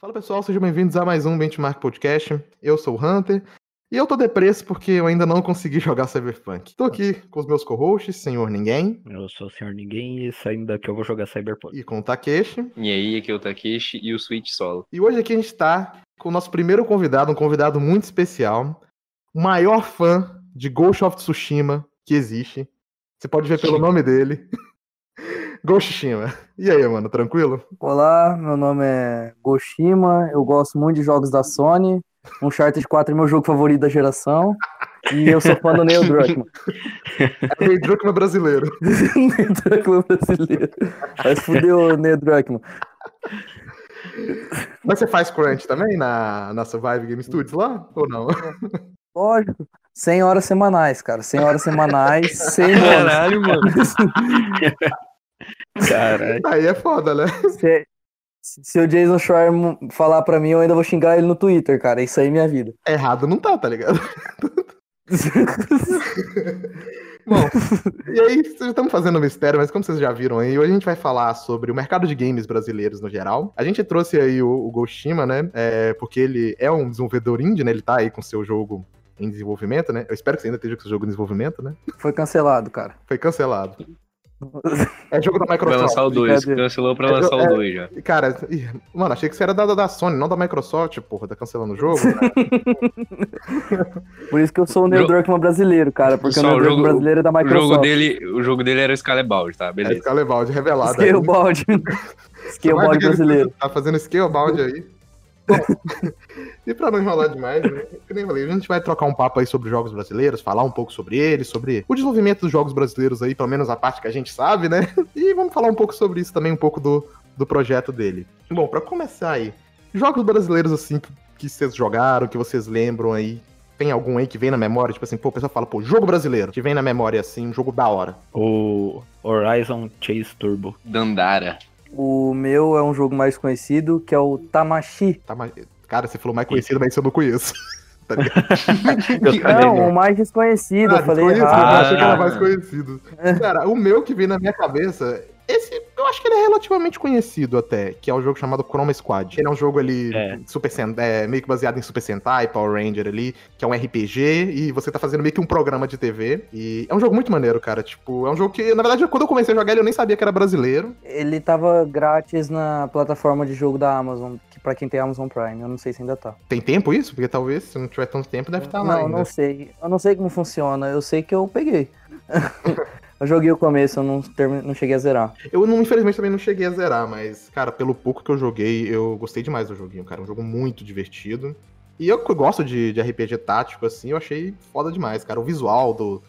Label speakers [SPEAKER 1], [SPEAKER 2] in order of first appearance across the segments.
[SPEAKER 1] Fala pessoal, sejam bem-vindos a mais um Benchmark Podcast. Eu sou o Hunter e eu tô depresso porque eu ainda não consegui jogar Cyberpunk. Tô aqui com os meus co-hosts, Senhor Ninguém.
[SPEAKER 2] Eu sou o Senhor Ninguém e saindo daqui eu vou jogar Cyberpunk.
[SPEAKER 1] E com o Takeshi.
[SPEAKER 3] E aí, aqui é o Takeshi e o Switch Solo.
[SPEAKER 1] E hoje aqui a gente tá com o nosso primeiro convidado, um convidado muito especial, o maior fã de Ghost of Tsushima que existe. Você pode ver pelo nome dele. Goshima. E aí, mano, tranquilo?
[SPEAKER 4] Olá, meu nome é Goshima, eu gosto muito de jogos da Sony. Uncharted 4 é meu jogo favorito da geração. E eu sou fã do Neil Druckmann.
[SPEAKER 1] É o Neil Druckmann brasileiro.
[SPEAKER 4] Neil Druckmann brasileiro. Mas fudeu o Neil Druckmann.
[SPEAKER 1] Mas você faz crunch também na, na Survive Game Studios lá? Ou não?
[SPEAKER 4] Lógico. 100 horas semanais, cara. 100 horas semanais, 100 bônus.
[SPEAKER 2] Caralho, mano. Caralho.
[SPEAKER 1] Aí é foda, né?
[SPEAKER 4] Se, se o Jason Schreier falar pra mim, eu ainda vou xingar ele no Twitter, cara. Isso aí é minha vida.
[SPEAKER 1] Errado não tá, tá ligado? Bom, e aí, estamos fazendo um mistério, mas como vocês já viram aí, hoje a gente vai falar sobre o mercado de games brasileiros no geral. A gente trouxe aí o, o Ghoshima, né? É, porque ele é um desenvolvedor indie, né? Ele tá aí com seu jogo em desenvolvimento, né? Eu espero que você ainda esteja com seu jogo em desenvolvimento, né?
[SPEAKER 4] Foi cancelado, cara.
[SPEAKER 1] Foi cancelado. É jogo da
[SPEAKER 3] Vai
[SPEAKER 1] Microsoft.
[SPEAKER 3] lançar o 2,
[SPEAKER 4] brincadeira.
[SPEAKER 3] cancelou pra
[SPEAKER 1] É,
[SPEAKER 3] lançar
[SPEAKER 1] é-
[SPEAKER 3] o 2 já.
[SPEAKER 1] Cara, mano, achei que você era da, da Sony, não da Microsoft, porra, tá cancelando o jogo.
[SPEAKER 4] Por isso que eu sou o Neil Druckmann brasileiro, cara. Porque
[SPEAKER 3] Só
[SPEAKER 4] o Neil
[SPEAKER 3] o
[SPEAKER 4] Druckmann
[SPEAKER 3] jogo-
[SPEAKER 4] brasileiro é da
[SPEAKER 3] O jogo,
[SPEAKER 4] Microsoft.
[SPEAKER 3] dele, o jogo dele era o Scalebound, tá?
[SPEAKER 1] É
[SPEAKER 3] Beleza.
[SPEAKER 1] Scalebound revelado.
[SPEAKER 4] Scalebound. Scalebound brasileiro.
[SPEAKER 1] Tá fazendo Scalebound aí. Bom, e pra não enrolar demais, né? Falei, a gente vai trocar um papo aí sobre jogos brasileiros, falar um pouco sobre eles, sobre o desenvolvimento dos jogos brasileiros aí, pelo menos a parte que a gente sabe, né? E vamos falar um pouco sobre isso também, um pouco do, do projeto dele. Bom, pra começar aí, jogos brasileiros assim que, que vocês jogaram, que vocês lembram aí, tem algum aí que vem na memória? Tipo assim, pô, o pessoal fala, pô, jogo brasileiro, que vem na memória assim, um jogo da hora.
[SPEAKER 2] O Horizon Chase Turbo.
[SPEAKER 3] Dandara.
[SPEAKER 4] O meu é um jogo mais conhecido, que é o Tamashi.
[SPEAKER 1] Tá mais... Cara, você falou mais conhecido, mas eu não conheço. tá
[SPEAKER 4] Não, o mais desconhecido,
[SPEAKER 1] Ah,
[SPEAKER 4] eu falei
[SPEAKER 1] desconhecido,
[SPEAKER 4] errado.
[SPEAKER 1] eu achei que era
[SPEAKER 3] Ah.
[SPEAKER 1] mais conhecido. Cara, o meu que vem na minha cabeça, esse eu acho que ele é relativamente conhecido até, que é um jogo chamado Chroma Squad. Ele é um jogo ali
[SPEAKER 2] É.
[SPEAKER 1] Super é, meio que baseado em Super Sentai, Power Ranger ali, que é um RPG e você tá fazendo meio que um programa de TV. E é um jogo muito maneiro, cara. Tipo, é um jogo que, na verdade, quando eu comecei a jogar ele, eu nem sabia que era brasileiro.
[SPEAKER 4] Ele tava grátis na plataforma de jogo da Amazon, que pra quem tem Amazon Prime, eu não sei se ainda tá.
[SPEAKER 1] Tem tempo isso? Porque talvez, se não tiver tanto tempo, deve estar lá
[SPEAKER 4] não,
[SPEAKER 1] ainda.
[SPEAKER 4] não sei. Eu não sei como funciona, eu sei que eu peguei. eu joguei o começo, eu não, termi- não cheguei a zerar.
[SPEAKER 1] Eu, não, infelizmente, também não cheguei a zerar, mas, cara, pelo pouco que eu joguei, eu gostei demais do joguinho, cara. É um jogo muito divertido. E eu que gosto de, de RPG tático, assim, eu achei foda demais, cara. O visual do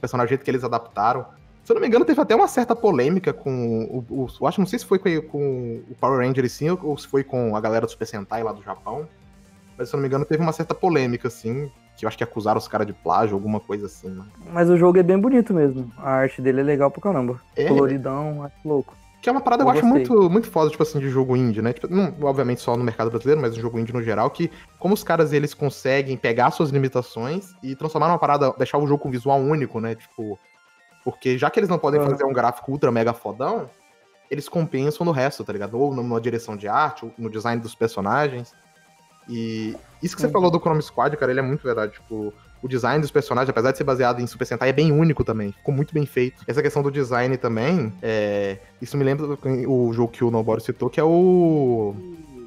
[SPEAKER 1] personagem, o jeito que eles adaptaram. Se eu não me engano, teve até uma certa polêmica com o. o acho, não sei se foi com, com o Power Ranger em si, ou se foi com a galera do Super Sentai lá do Japão. Mas se eu não me engano, teve uma certa polêmica, assim, que eu acho que acusaram os caras de plágio, alguma coisa assim, né?
[SPEAKER 4] Mas o jogo é bem bonito mesmo. A arte dele é legal pra caramba.
[SPEAKER 1] É,
[SPEAKER 4] Coloridão, acho louco.
[SPEAKER 1] Que é uma parada
[SPEAKER 4] Eu
[SPEAKER 1] que eu acho muito, muito foda, tipo assim, de jogo indie, né? Tipo, não, obviamente só no mercado brasileiro, mas no jogo indie no geral, que como os caras eles conseguem pegar suas limitações e transformar numa parada, deixar o jogo com visual único, né? Tipo, porque já que eles não podem
[SPEAKER 4] Aham.
[SPEAKER 1] fazer um gráfico ultra mega fodão, eles compensam no resto, tá ligado? Ou numa direção de arte, ou no design dos personagens. E isso que você
[SPEAKER 4] Uhum.
[SPEAKER 1] falou do Chrome Squad, cara, ele é muito verdade. Tipo, o design dos personagens, apesar de ser baseado em Super Sentai, é bem único também. Ficou muito bem feito. Essa questão do design também, é... isso me lembra do- o jogo que o Noboro citou, que é o...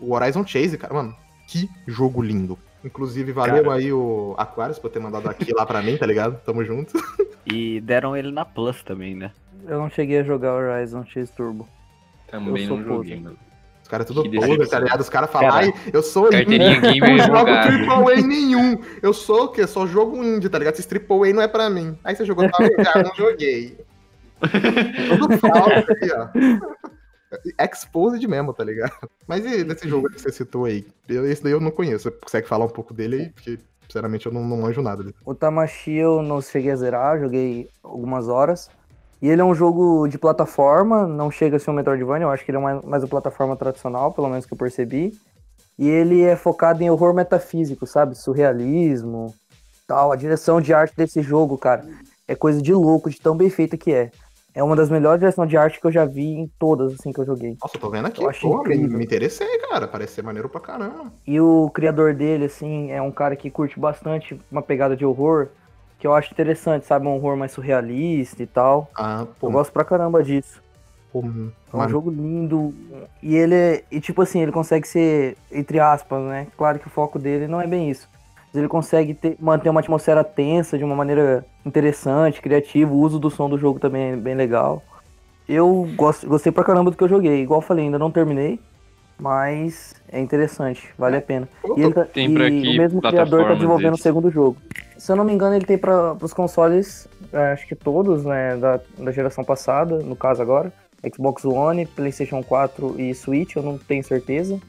[SPEAKER 1] o Horizon Chase, cara. Mano, que jogo lindo. Inclusive, valeu
[SPEAKER 2] Cara.
[SPEAKER 1] aí o Aquarius por ter mandado aqui lá pra mim, tá ligado? Tamo junto.
[SPEAKER 2] E deram ele na Plus também, né?
[SPEAKER 4] Eu não cheguei a jogar Horizon X Turbo.
[SPEAKER 3] Também
[SPEAKER 4] Eu sou
[SPEAKER 3] não joguei, mano.
[SPEAKER 1] Caras tudo
[SPEAKER 3] Que
[SPEAKER 1] poser,
[SPEAKER 3] decepção.
[SPEAKER 1] tá ligado? Os caras falam,
[SPEAKER 2] Cara,
[SPEAKER 1] ai, eu sou
[SPEAKER 3] Carteirinha
[SPEAKER 1] indie,
[SPEAKER 3] gamer
[SPEAKER 1] não jogo. AAA nenhum. Eu sou o quê? Só jogo indie, tá ligado? Esse AAA não é pra mim. Aí você jogou tal lugar, não joguei. Tudo falso aqui, ó. Exposed mesmo, tá ligado? Mas e nesse jogo que você citou aí? Eu- Esse daí eu não conheço. Você consegue falar um pouco dele aí? Porque, sinceramente, eu não, não manjo nada dele.
[SPEAKER 4] O Tamashi eu não cheguei a zerar, joguei algumas horas. E ele é um jogo de plataforma, não chega a ser um Metroidvania, eu acho que ele é mais, mais uma plataforma tradicional, pelo menos que eu percebi. E ele é focado em horror metafísico, sabe? Surrealismo, tal. A direção de arte desse jogo, cara, é coisa de louco, de tão bem feita que é. É uma das melhores direções de arte que eu já vi em todas, assim, que eu joguei.
[SPEAKER 1] Nossa, eu tô vendo aqui.
[SPEAKER 4] Eu achei
[SPEAKER 1] Pô, me,
[SPEAKER 4] incrível.
[SPEAKER 1] me interessei, cara. Parece ser maneiro pra caramba.
[SPEAKER 4] E o criador dele, assim, é um cara que curte bastante uma pegada de horror, que eu acho interessante, sabe? Um horror mais surrealista e tal.
[SPEAKER 1] Ah, pô,
[SPEAKER 4] Eu gosto pra caramba disso.
[SPEAKER 1] pô,
[SPEAKER 4] É um
[SPEAKER 1] mano,
[SPEAKER 4] jogo lindo. E ele é. E tipo assim, ele consegue ser, entre aspas, né? Claro que o foco dele não é bem isso. Mas ele consegue ter- manter uma atmosfera tensa de uma maneira interessante, criativa. O uso do som do jogo também é bem legal. Eu gosto, gostei pra caramba do que eu joguei. Igual eu falei, ainda não terminei. Mas é interessante, vale a pena. E, ele tá- e o mesmo criador tá desenvolvendo o segundo jogo. Se eu não me engano, ele tem para os consoles, é, acho que todos, né, da, da geração passada, no caso agora. Xbox One, PlayStation 4 e Switch, eu não tenho certeza.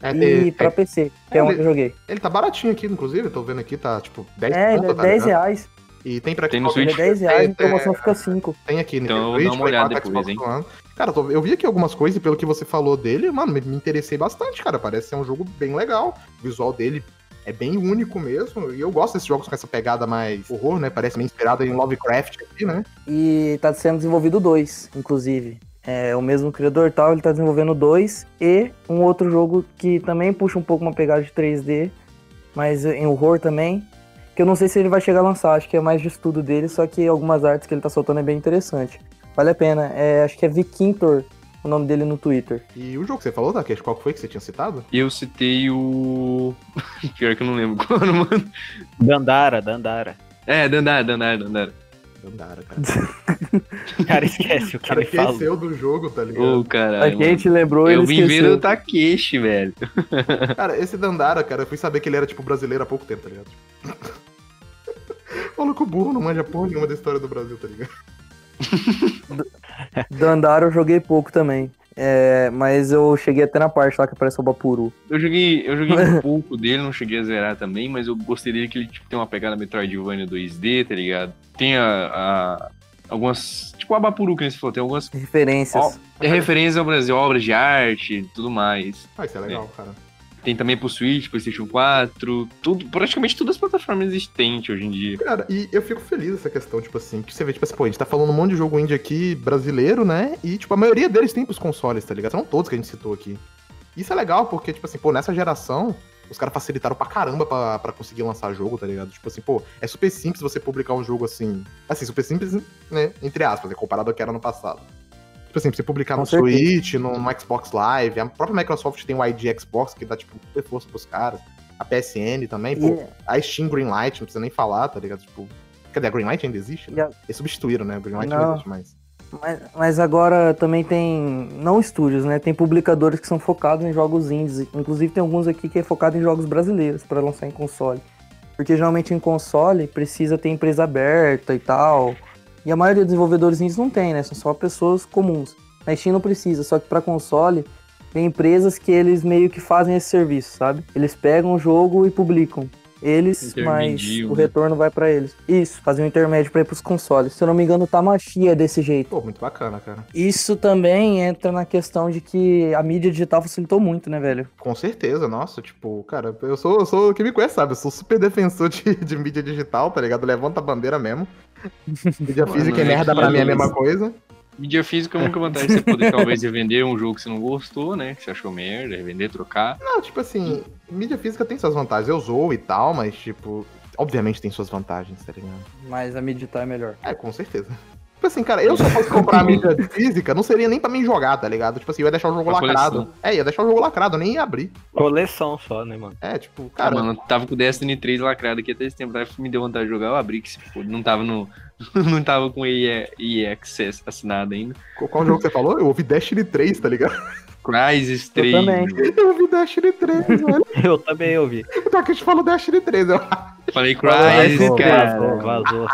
[SPEAKER 1] é,
[SPEAKER 4] e
[SPEAKER 1] é,
[SPEAKER 4] pra
[SPEAKER 1] é,
[SPEAKER 4] PC, que é,
[SPEAKER 1] é,
[SPEAKER 4] onde eu joguei.
[SPEAKER 1] ele tá baratinho aqui, inclusive. Eu tô vendo aqui, tá tipo 10
[SPEAKER 4] É, ele
[SPEAKER 1] conto,
[SPEAKER 4] é
[SPEAKER 1] tá
[SPEAKER 4] 10
[SPEAKER 1] ligado?
[SPEAKER 4] reais.
[SPEAKER 1] E tem pra
[SPEAKER 3] Tem no
[SPEAKER 1] Xbox-
[SPEAKER 4] Ele é
[SPEAKER 3] Switch?
[SPEAKER 4] 10 reais, em
[SPEAKER 1] Tem-
[SPEAKER 4] promoção fica 5.
[SPEAKER 1] Tem aqui no
[SPEAKER 3] Então eu vou
[SPEAKER 1] Switch,
[SPEAKER 3] dar uma olhada
[SPEAKER 1] 4,
[SPEAKER 3] depois,
[SPEAKER 1] Xbox One. Cara, eu, vi aqui algumas coisas e pelo que você falou dele, mano, me, me interessei bastante, cara. Parece ser um jogo bem legal. O visual dele é bem único mesmo. E eu gosto desses jogos com essa pegada mais horror, né? Parece meio inspirado em Lovecraft aqui, né?
[SPEAKER 4] E tá sendo desenvolvido dois, inclusive. É, o mesmo criador tal, ele tá desenvolvendo dois e um outro jogo que também puxa um pouco uma pegada de 3D, mas em horror também. Que eu não sei se ele vai chegar a lançar, acho que é mais de estudo dele, só que algumas artes que ele tá soltando é bem interessante. Vale a pena. É, acho que é Vikintor o nome dele no Twitter.
[SPEAKER 1] E o jogo que você falou, Takeshi, qual foi que você tinha citado?
[SPEAKER 3] Eu citei o. Pior que eu não lembro qual, mano.
[SPEAKER 2] Dandara, Dandara.
[SPEAKER 3] É, Dandara, Dandara, Dandara.
[SPEAKER 1] Dandara, cara.
[SPEAKER 2] O cara esquece o
[SPEAKER 1] O
[SPEAKER 2] que
[SPEAKER 1] cara
[SPEAKER 2] ele falou.
[SPEAKER 1] esqueceu do jogo, tá ligado?
[SPEAKER 3] Ô,
[SPEAKER 4] A
[SPEAKER 3] caralho.
[SPEAKER 4] gente
[SPEAKER 3] mano.
[SPEAKER 4] lembrou
[SPEAKER 3] Eu
[SPEAKER 4] ele
[SPEAKER 3] vim ver o Takeshi, velho.
[SPEAKER 1] Cara, esse Dandara, cara, eu fui saber que ele era, tipo, brasileiro há pouco tempo, tá ligado? Maluco burro não manja porra nenhuma da história do Brasil, tá ligado?
[SPEAKER 4] Dandara eu joguei pouco também. É, mas eu cheguei até na parte lá que aparece o Bapuru.
[SPEAKER 3] Eu joguei, eu joguei um pouco dele, não cheguei a zerar também, mas eu gostei dele que ele tipo, tem uma pegada Metroidvania 2D, tá ligado? Tem a, a- algumas. Tipo a Bapuru que você falou, tem algumas
[SPEAKER 4] Referências.
[SPEAKER 3] Ó, é referência ao Brasil, obras de arte e tudo mais.
[SPEAKER 1] Ah, isso é legal, cara.
[SPEAKER 3] Tem também pro Switch, PlayStation 4, tudo, praticamente todas as plataformas existentes hoje em dia.
[SPEAKER 1] Cara, e eu fico feliz essa questão, tipo assim, que você vê, tipo assim, pô, a gente tá falando um monte de jogo indie aqui brasileiro, né? E, tipo, a maioria deles tem pros consoles, tá ligado? São todos que a gente citou aqui. Isso é legal, porque, tipo assim, pô, nessa geração, os caras facilitaram pra caramba pra, pra conseguir lançar jogo, tá ligado? Tipo assim, pô, é super simples você publicar um jogo assim. Assim, super simples, né? Entre aspas, né, comparado ao que era no passado. Tipo assim, pra você publicar
[SPEAKER 4] Com
[SPEAKER 1] no
[SPEAKER 4] certeza.
[SPEAKER 1] Switch, no, no Xbox Live, a própria Microsoft tem o ID Xbox, que dá, tipo, super força pros caras. A PSN também, pô,
[SPEAKER 4] E-
[SPEAKER 1] a Steam Greenlight, não precisa nem falar, tá ligado? Tipo, cadê? A Greenlight ainda existe,
[SPEAKER 4] E
[SPEAKER 1] né?
[SPEAKER 4] a-
[SPEAKER 1] Eles substituíram, né? A Greenlight não,
[SPEAKER 4] Não.
[SPEAKER 1] existe mais.
[SPEAKER 4] Mas, mas agora também tem, não estúdios, né? Tem publicadores que são focados em jogos indies. Inclusive tem alguns aqui que é focado em jogos brasileiros para lançar em console. Porque geralmente em console precisa ter empresa aberta e tal. E a maioria dos desenvolvedores indies não tem, né? São só pessoas comuns. Na Steam não precisa, só que para console tem empresas que eles meio que fazem esse serviço, sabe? Eles pegam o jogo e publicam. Eles, mas o
[SPEAKER 3] né?
[SPEAKER 4] retorno vai para eles. Isso, fazer um intermédio para ir pros consoles. Se eu não me engano, o Tamashi é desse jeito.
[SPEAKER 1] Pô, muito bacana, cara.
[SPEAKER 4] Isso também entra na questão de que a mídia digital facilitou muito, né, velho?
[SPEAKER 1] Com certeza, nossa, tipo, cara, eu sou, eu sou quem me conhece, sabe? Eu sou super defensor de, de mídia digital, tá ligado? Levanta a bandeira mesmo. Mídia física e
[SPEAKER 3] é
[SPEAKER 1] merda pra mim é a mesma coisa.
[SPEAKER 3] Mídia física é a única vantagem de você poder talvez revender um jogo que você não gostou, né? Que você achou merda, revender, trocar.
[SPEAKER 1] Não, tipo assim, mídia física tem suas vantagens. Eu zoo e tal, mas, tipo, obviamente tem suas vantagens, tá ligado?
[SPEAKER 4] Mas a mídia digital é melhor.
[SPEAKER 1] É, com certeza. Tipo assim, cara, eu se eu fosse comprar a mídia física, não seria nem pra mim jogar, tá ligado? Tipo assim, eu ia deixar o jogo
[SPEAKER 3] Pra
[SPEAKER 1] lacrado.
[SPEAKER 3] coleção.
[SPEAKER 1] É, ia deixar o jogo lacrado, eu nem ia abrir.
[SPEAKER 2] Coleção só, né, mano?
[SPEAKER 1] É, tipo,
[SPEAKER 3] Cara,
[SPEAKER 1] cara,
[SPEAKER 3] mano, eu tava com o Destiny 3 lacrado aqui até esse tempo me deu vontade de jogar, eu abri que se foda. Não tava no. não tava com EA, EA Access assinado ainda.
[SPEAKER 1] qual- qual jogo que você falou? Eu ouvi Destiny 3, tá ligado?
[SPEAKER 3] Crysis 3.
[SPEAKER 4] também.
[SPEAKER 3] mano.
[SPEAKER 1] Eu ouvi Destiny 3, velho.
[SPEAKER 2] Eu também ouvi.
[SPEAKER 1] O Takeshi falou Destiny 3, eu
[SPEAKER 3] Falei Crysis, cara.
[SPEAKER 2] Vazou, vazou.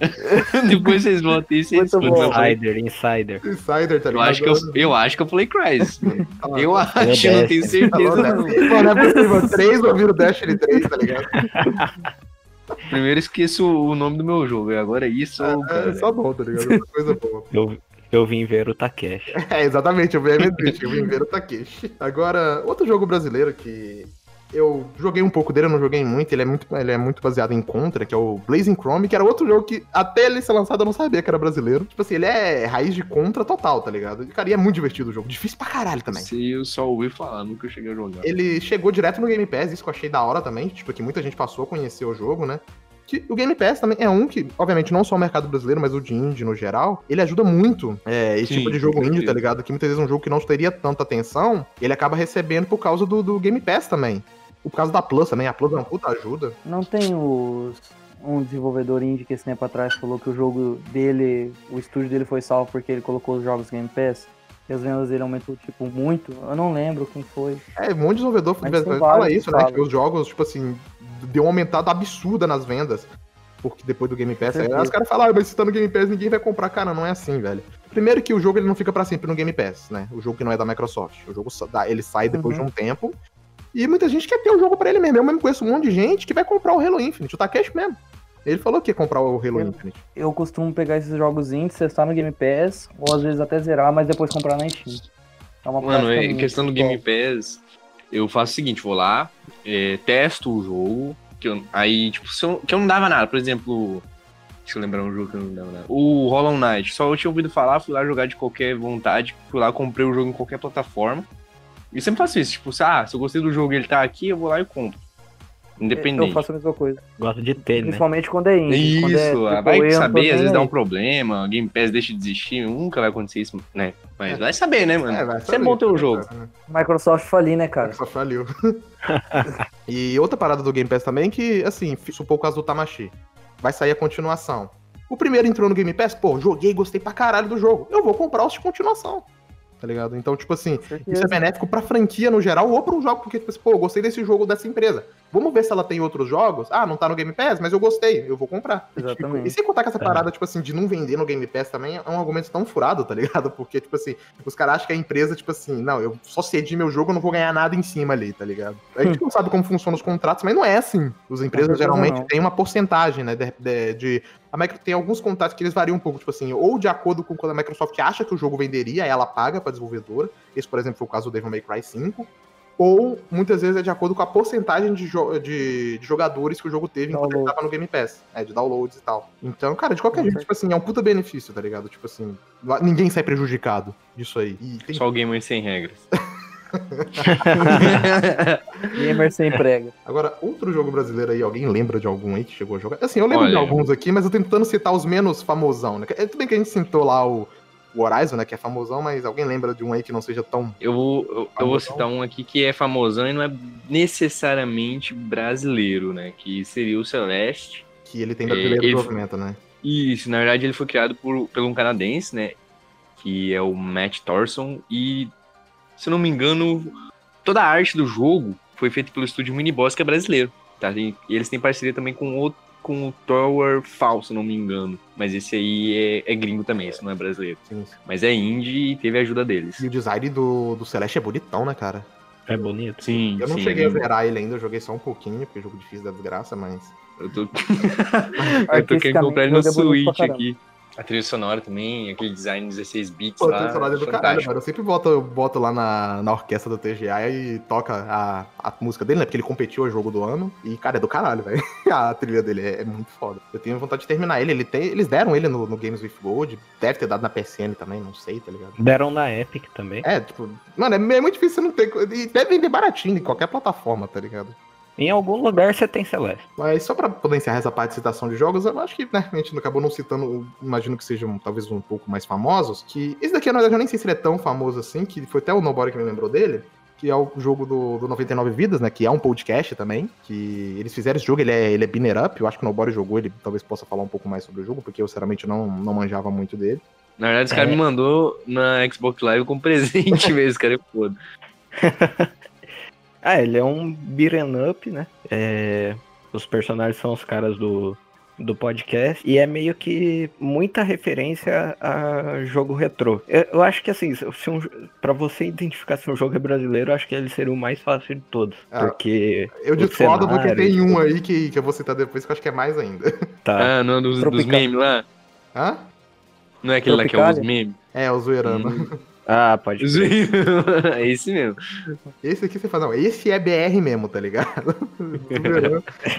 [SPEAKER 3] Depois vocês escutam.
[SPEAKER 4] bom.
[SPEAKER 3] Eu,
[SPEAKER 2] Insider, insider.
[SPEAKER 1] Insider, tá
[SPEAKER 3] eu
[SPEAKER 1] ligado?
[SPEAKER 3] acho que eu, eu acho que eu falei Crysis. mano.
[SPEAKER 1] Ah,
[SPEAKER 3] Eu acho, não tenho certeza não.
[SPEAKER 1] né? Mano, é possível. Três ouviram Destiny 3, tá ligado?
[SPEAKER 3] Primeiro esqueço o nome do meu jogo, e agora é isso.
[SPEAKER 1] É,
[SPEAKER 3] cara.
[SPEAKER 1] só bom, tá ligado? Outra Coisa boa.
[SPEAKER 2] Eu, eu vim ver o Takeshi.
[SPEAKER 1] É, exatamente, eu vi a minha triste, eu vim ver o Takeshi. Agora, outro jogo brasileiro que eu joguei um pouco dele, eu não joguei muito, ele é muito, ele é muito baseado em Contra, que é o Blazing Chrome, que era outro jogo que até ele ser lançado eu não sabia que era brasileiro. Tipo assim, ele é raiz de Contra total, tá ligado? E, cara, e é muito divertido o jogo, difícil pra caralho também.
[SPEAKER 3] Se eu só ouvi falar, nunca cheguei a jogar.
[SPEAKER 1] Ele chegou direto no Game Pass, isso que eu achei da hora também, tipo, que muita gente passou a conhecer o jogo, né? Que o Game Pass também é um que, obviamente, não só o mercado brasileiro, mas o de indie no geral, ele ajuda muito é, esse
[SPEAKER 3] Sim,
[SPEAKER 1] tipo de jogo indie, tá ligado? Que muitas vezes um jogo que não teria tanta atenção, ele acaba recebendo por causa do, do Game Pass também. Por causa da Plus também, a Plus é uma puta ajuda.
[SPEAKER 4] Não tem os. Um desenvolvedor indie que esse tempo atrás falou que o jogo dele, o estúdio dele foi salvo porque ele colocou os jogos Game Pass. E as vendas dele aumentou, tipo, muito. Eu não lembro quem foi.
[SPEAKER 1] É, um monte de desenvolvedor fala isso, né? Que os jogos, tipo assim, deu uma aumentada absurda nas vendas. Porque depois do Game Pass. Aí os caras falam, ah, mas se tá no Game Pass, ninguém vai comprar. Cara, não é assim, velho. Primeiro que o jogo ele não fica pra sempre no Game Pass, né? O jogo que não é da Microsoft. O jogo ele sai depois
[SPEAKER 4] Uhum.
[SPEAKER 1] de um tempo. E muita gente quer ter o jogo pra ele mesmo. Eu mesmo conheço um monte de gente que vai comprar o Halo Infinite. O Takeshi mesmo. Ele falou que ia comprar o Halo
[SPEAKER 4] Eu-
[SPEAKER 1] Infinite.
[SPEAKER 4] Eu costumo pegar esses jogos indies, testar no Game Pass, ou às vezes até zerar, mas depois comprar na Steam. É uma
[SPEAKER 3] Mano, é,
[SPEAKER 4] minha,
[SPEAKER 3] questão do. Game Pass, eu faço o seguinte, vou lá, é, testo o jogo, que eu- aí, tipo, se eu, que eu não dava nada, por exemplo, deixa eu lembrar um jogo que eu não dava nada, o Hollow Knight, só eu tinha ouvido falar, fui lá jogar de qualquer vontade, fui lá, comprei o jogo em qualquer plataforma, e sempre faço isso, tipo, se, ah, se eu gostei do jogo e ele tá aqui, eu vou lá e compro, independente.
[SPEAKER 4] Eu faço a mesma coisa.
[SPEAKER 2] Gosto de ter, né?
[SPEAKER 4] Principalmente quando é indie. é
[SPEAKER 3] Isso, vai
[SPEAKER 4] eu não tô
[SPEAKER 3] saber, às vezes dá
[SPEAKER 4] aí.
[SPEAKER 3] um problema, Game Pass deixa de existir, nunca vai acontecer isso, né? Mas vai saber, né, mano?
[SPEAKER 1] É, vai
[SPEAKER 3] é
[SPEAKER 1] saber,
[SPEAKER 3] bom ter o
[SPEAKER 1] né,
[SPEAKER 3] jogo.
[SPEAKER 4] Microsoft falir, né, cara?
[SPEAKER 1] Só faliu. e outra parada do Game Pass também que, assim, supor o caso do Tamashi. Vai sair a continuação. O primeiro entrou no Game Pass, pô, joguei, gostei pra caralho do jogo. Eu vou comprar os de continuação. Tá ligado? Então, tipo assim,
[SPEAKER 4] Com
[SPEAKER 1] isso é benéfico pra franquia no geral ou pro jogo, porque, tipo assim, pô, eu gostei desse jogo dessa empresa. Vamos ver se ela tem outros jogos. Ah, não tá no Game Pass, mas eu gostei, eu vou comprar. E, tipo,
[SPEAKER 4] Exatamente.
[SPEAKER 1] e sem contar que essa
[SPEAKER 2] É.
[SPEAKER 1] parada, tipo assim, de não vender no Game Pass também é um argumento tão furado, tá ligado? Porque, tipo assim, os caras acham que a empresa, tipo assim, não, eu só cedi meu jogo, eu não vou ganhar nada em cima ali, tá ligado? A gente não sabe como funcionam os contratos, mas não é assim. As empresas geralmente têm uma porcentagem, né, de, de- de- A Microsoft tem alguns contratos que eles variam um pouco, tipo assim, ou de acordo com quando a Microsoft acha que o jogo venderia, ela paga pra desenvolvedora. Esse, por exemplo, foi o caso do Devil May Cry 5. Ou, muitas vezes, é de acordo com a porcentagem de, jo- de- de jogadores que o jogo teve enquanto ele tava no Game Pass. É, de downloads e tal. Então, cara, de qualquer jeito, tipo assim, é um puta benefício, tá ligado? Tipo assim, ninguém sai prejudicado disso aí. E tem
[SPEAKER 3] Só o gamer sem regras.
[SPEAKER 4] Gamer sem prega.
[SPEAKER 1] Agora, outro jogo brasileiro aí, alguém lembra de algum aí que chegou a jogar? Assim, eu lembro de
[SPEAKER 3] Olha.
[SPEAKER 1] alguns aqui, mas eu tô tentando citar os menos famosão, né? É, Tudo bem que a gente citou lá o, o Horizon, né, que é famosão, mas alguém lembra de um aí que não seja tão...
[SPEAKER 3] Eu vou, eu, eu vou citar um aqui que é famosão e não é necessariamente brasileiro, né? Que seria o Celeste.
[SPEAKER 1] que ele tem
[SPEAKER 3] É,
[SPEAKER 1] brasileiro
[SPEAKER 3] ele-
[SPEAKER 1] desenvolvimento, né?
[SPEAKER 3] Isso, na verdade ele foi criado por, por um canadense, né? Que é o Matt Thorson. E, se eu não me engano, toda a arte do jogo foi feita pelo estúdio Miniboss, que é brasileiro. Tá? E eles têm parceria também com o, com o Tower Fall, se eu não me engano. Mas esse aí é, é gringo também, esse não é brasileiro.
[SPEAKER 1] Sim, sim.
[SPEAKER 3] Mas é indie e teve a ajuda deles.
[SPEAKER 1] E o design do, do Celeste é bonitão, né, cara?
[SPEAKER 2] É bonito.
[SPEAKER 3] Sim,
[SPEAKER 1] Eu não
[SPEAKER 3] sim,
[SPEAKER 1] cheguei a
[SPEAKER 3] é lindo.
[SPEAKER 1] zerar ele ainda, eu joguei só um pouquinho, porque é jogo difícil da desgraça, mas...
[SPEAKER 3] Eu tô... eu tô querendo comprar ele no
[SPEAKER 4] o
[SPEAKER 3] Switch
[SPEAKER 4] caramba.
[SPEAKER 3] aqui. A trilha sonora também, aquele design 16 bits
[SPEAKER 1] Pô,
[SPEAKER 3] lá.
[SPEAKER 1] tem celular do caralho, mano. Eu sempre boto, eu boto lá na, na orquestra do TGA e toca a, a música dele, né? Porque ele competiu ao jogo do ano. E, cara, é do caralho, velho. A trilha dele é, é muito foda. Eu tenho vontade de terminar ele. ele tem, eles deram ele no, no Games with Gold. Deve ter dado na PSN também, não sei, tá ligado?
[SPEAKER 2] Deram na Epic também.
[SPEAKER 1] É, tipo, mano, é, é muito difícil você não ter. E deve vender baratinho em qualquer plataforma, tá ligado?
[SPEAKER 2] Em algum lugar você tem Celeste.
[SPEAKER 1] Mas só pra poder encerrar essa parte de citação de jogos, eu acho que, né, a gente acabou não citando, imagino que sejam talvez um pouco mais famosos, que esse daqui, na verdade, eu nem sei se ele é tão famoso assim, que foi até o Nobody que me lembrou dele, que é o jogo do, do 99 Vidas, né, que é um podcast também, que eles fizeram esse jogo, ele é, ele é binner up, eu acho que o Nobody jogou, ele talvez possa falar um pouco mais sobre o jogo, porque eu, sinceramente, não, não manjava muito dele.
[SPEAKER 3] Na verdade, esse cara
[SPEAKER 2] É.
[SPEAKER 3] me mandou na Xbox Live com presente mesmo, esse cara é foda.
[SPEAKER 2] Ah, ele é um beat'em up, né? É, os personagens são os caras do, do podcast. E é meio que muita referência a jogo retrô. Eu, eu acho que assim, se um, pra você identificar se um jogo é brasileiro, eu acho que ele seria o mais fácil de todos.
[SPEAKER 1] Ah,
[SPEAKER 2] porque
[SPEAKER 1] Eu discordo porque tem um aí que, que eu vou citar depois que eu acho que é mais ainda.
[SPEAKER 2] tá.
[SPEAKER 3] Ah, não é dos, dos memes lá?
[SPEAKER 1] Hã?
[SPEAKER 3] Não é aquele lá que é os
[SPEAKER 4] Tropicália?
[SPEAKER 3] memes?
[SPEAKER 1] É, o Zoeirama.
[SPEAKER 3] Hum.
[SPEAKER 2] Ah, pode crer.
[SPEAKER 3] é esse mesmo.
[SPEAKER 1] Esse aqui você fala, não, esse é BR mesmo, tá ligado?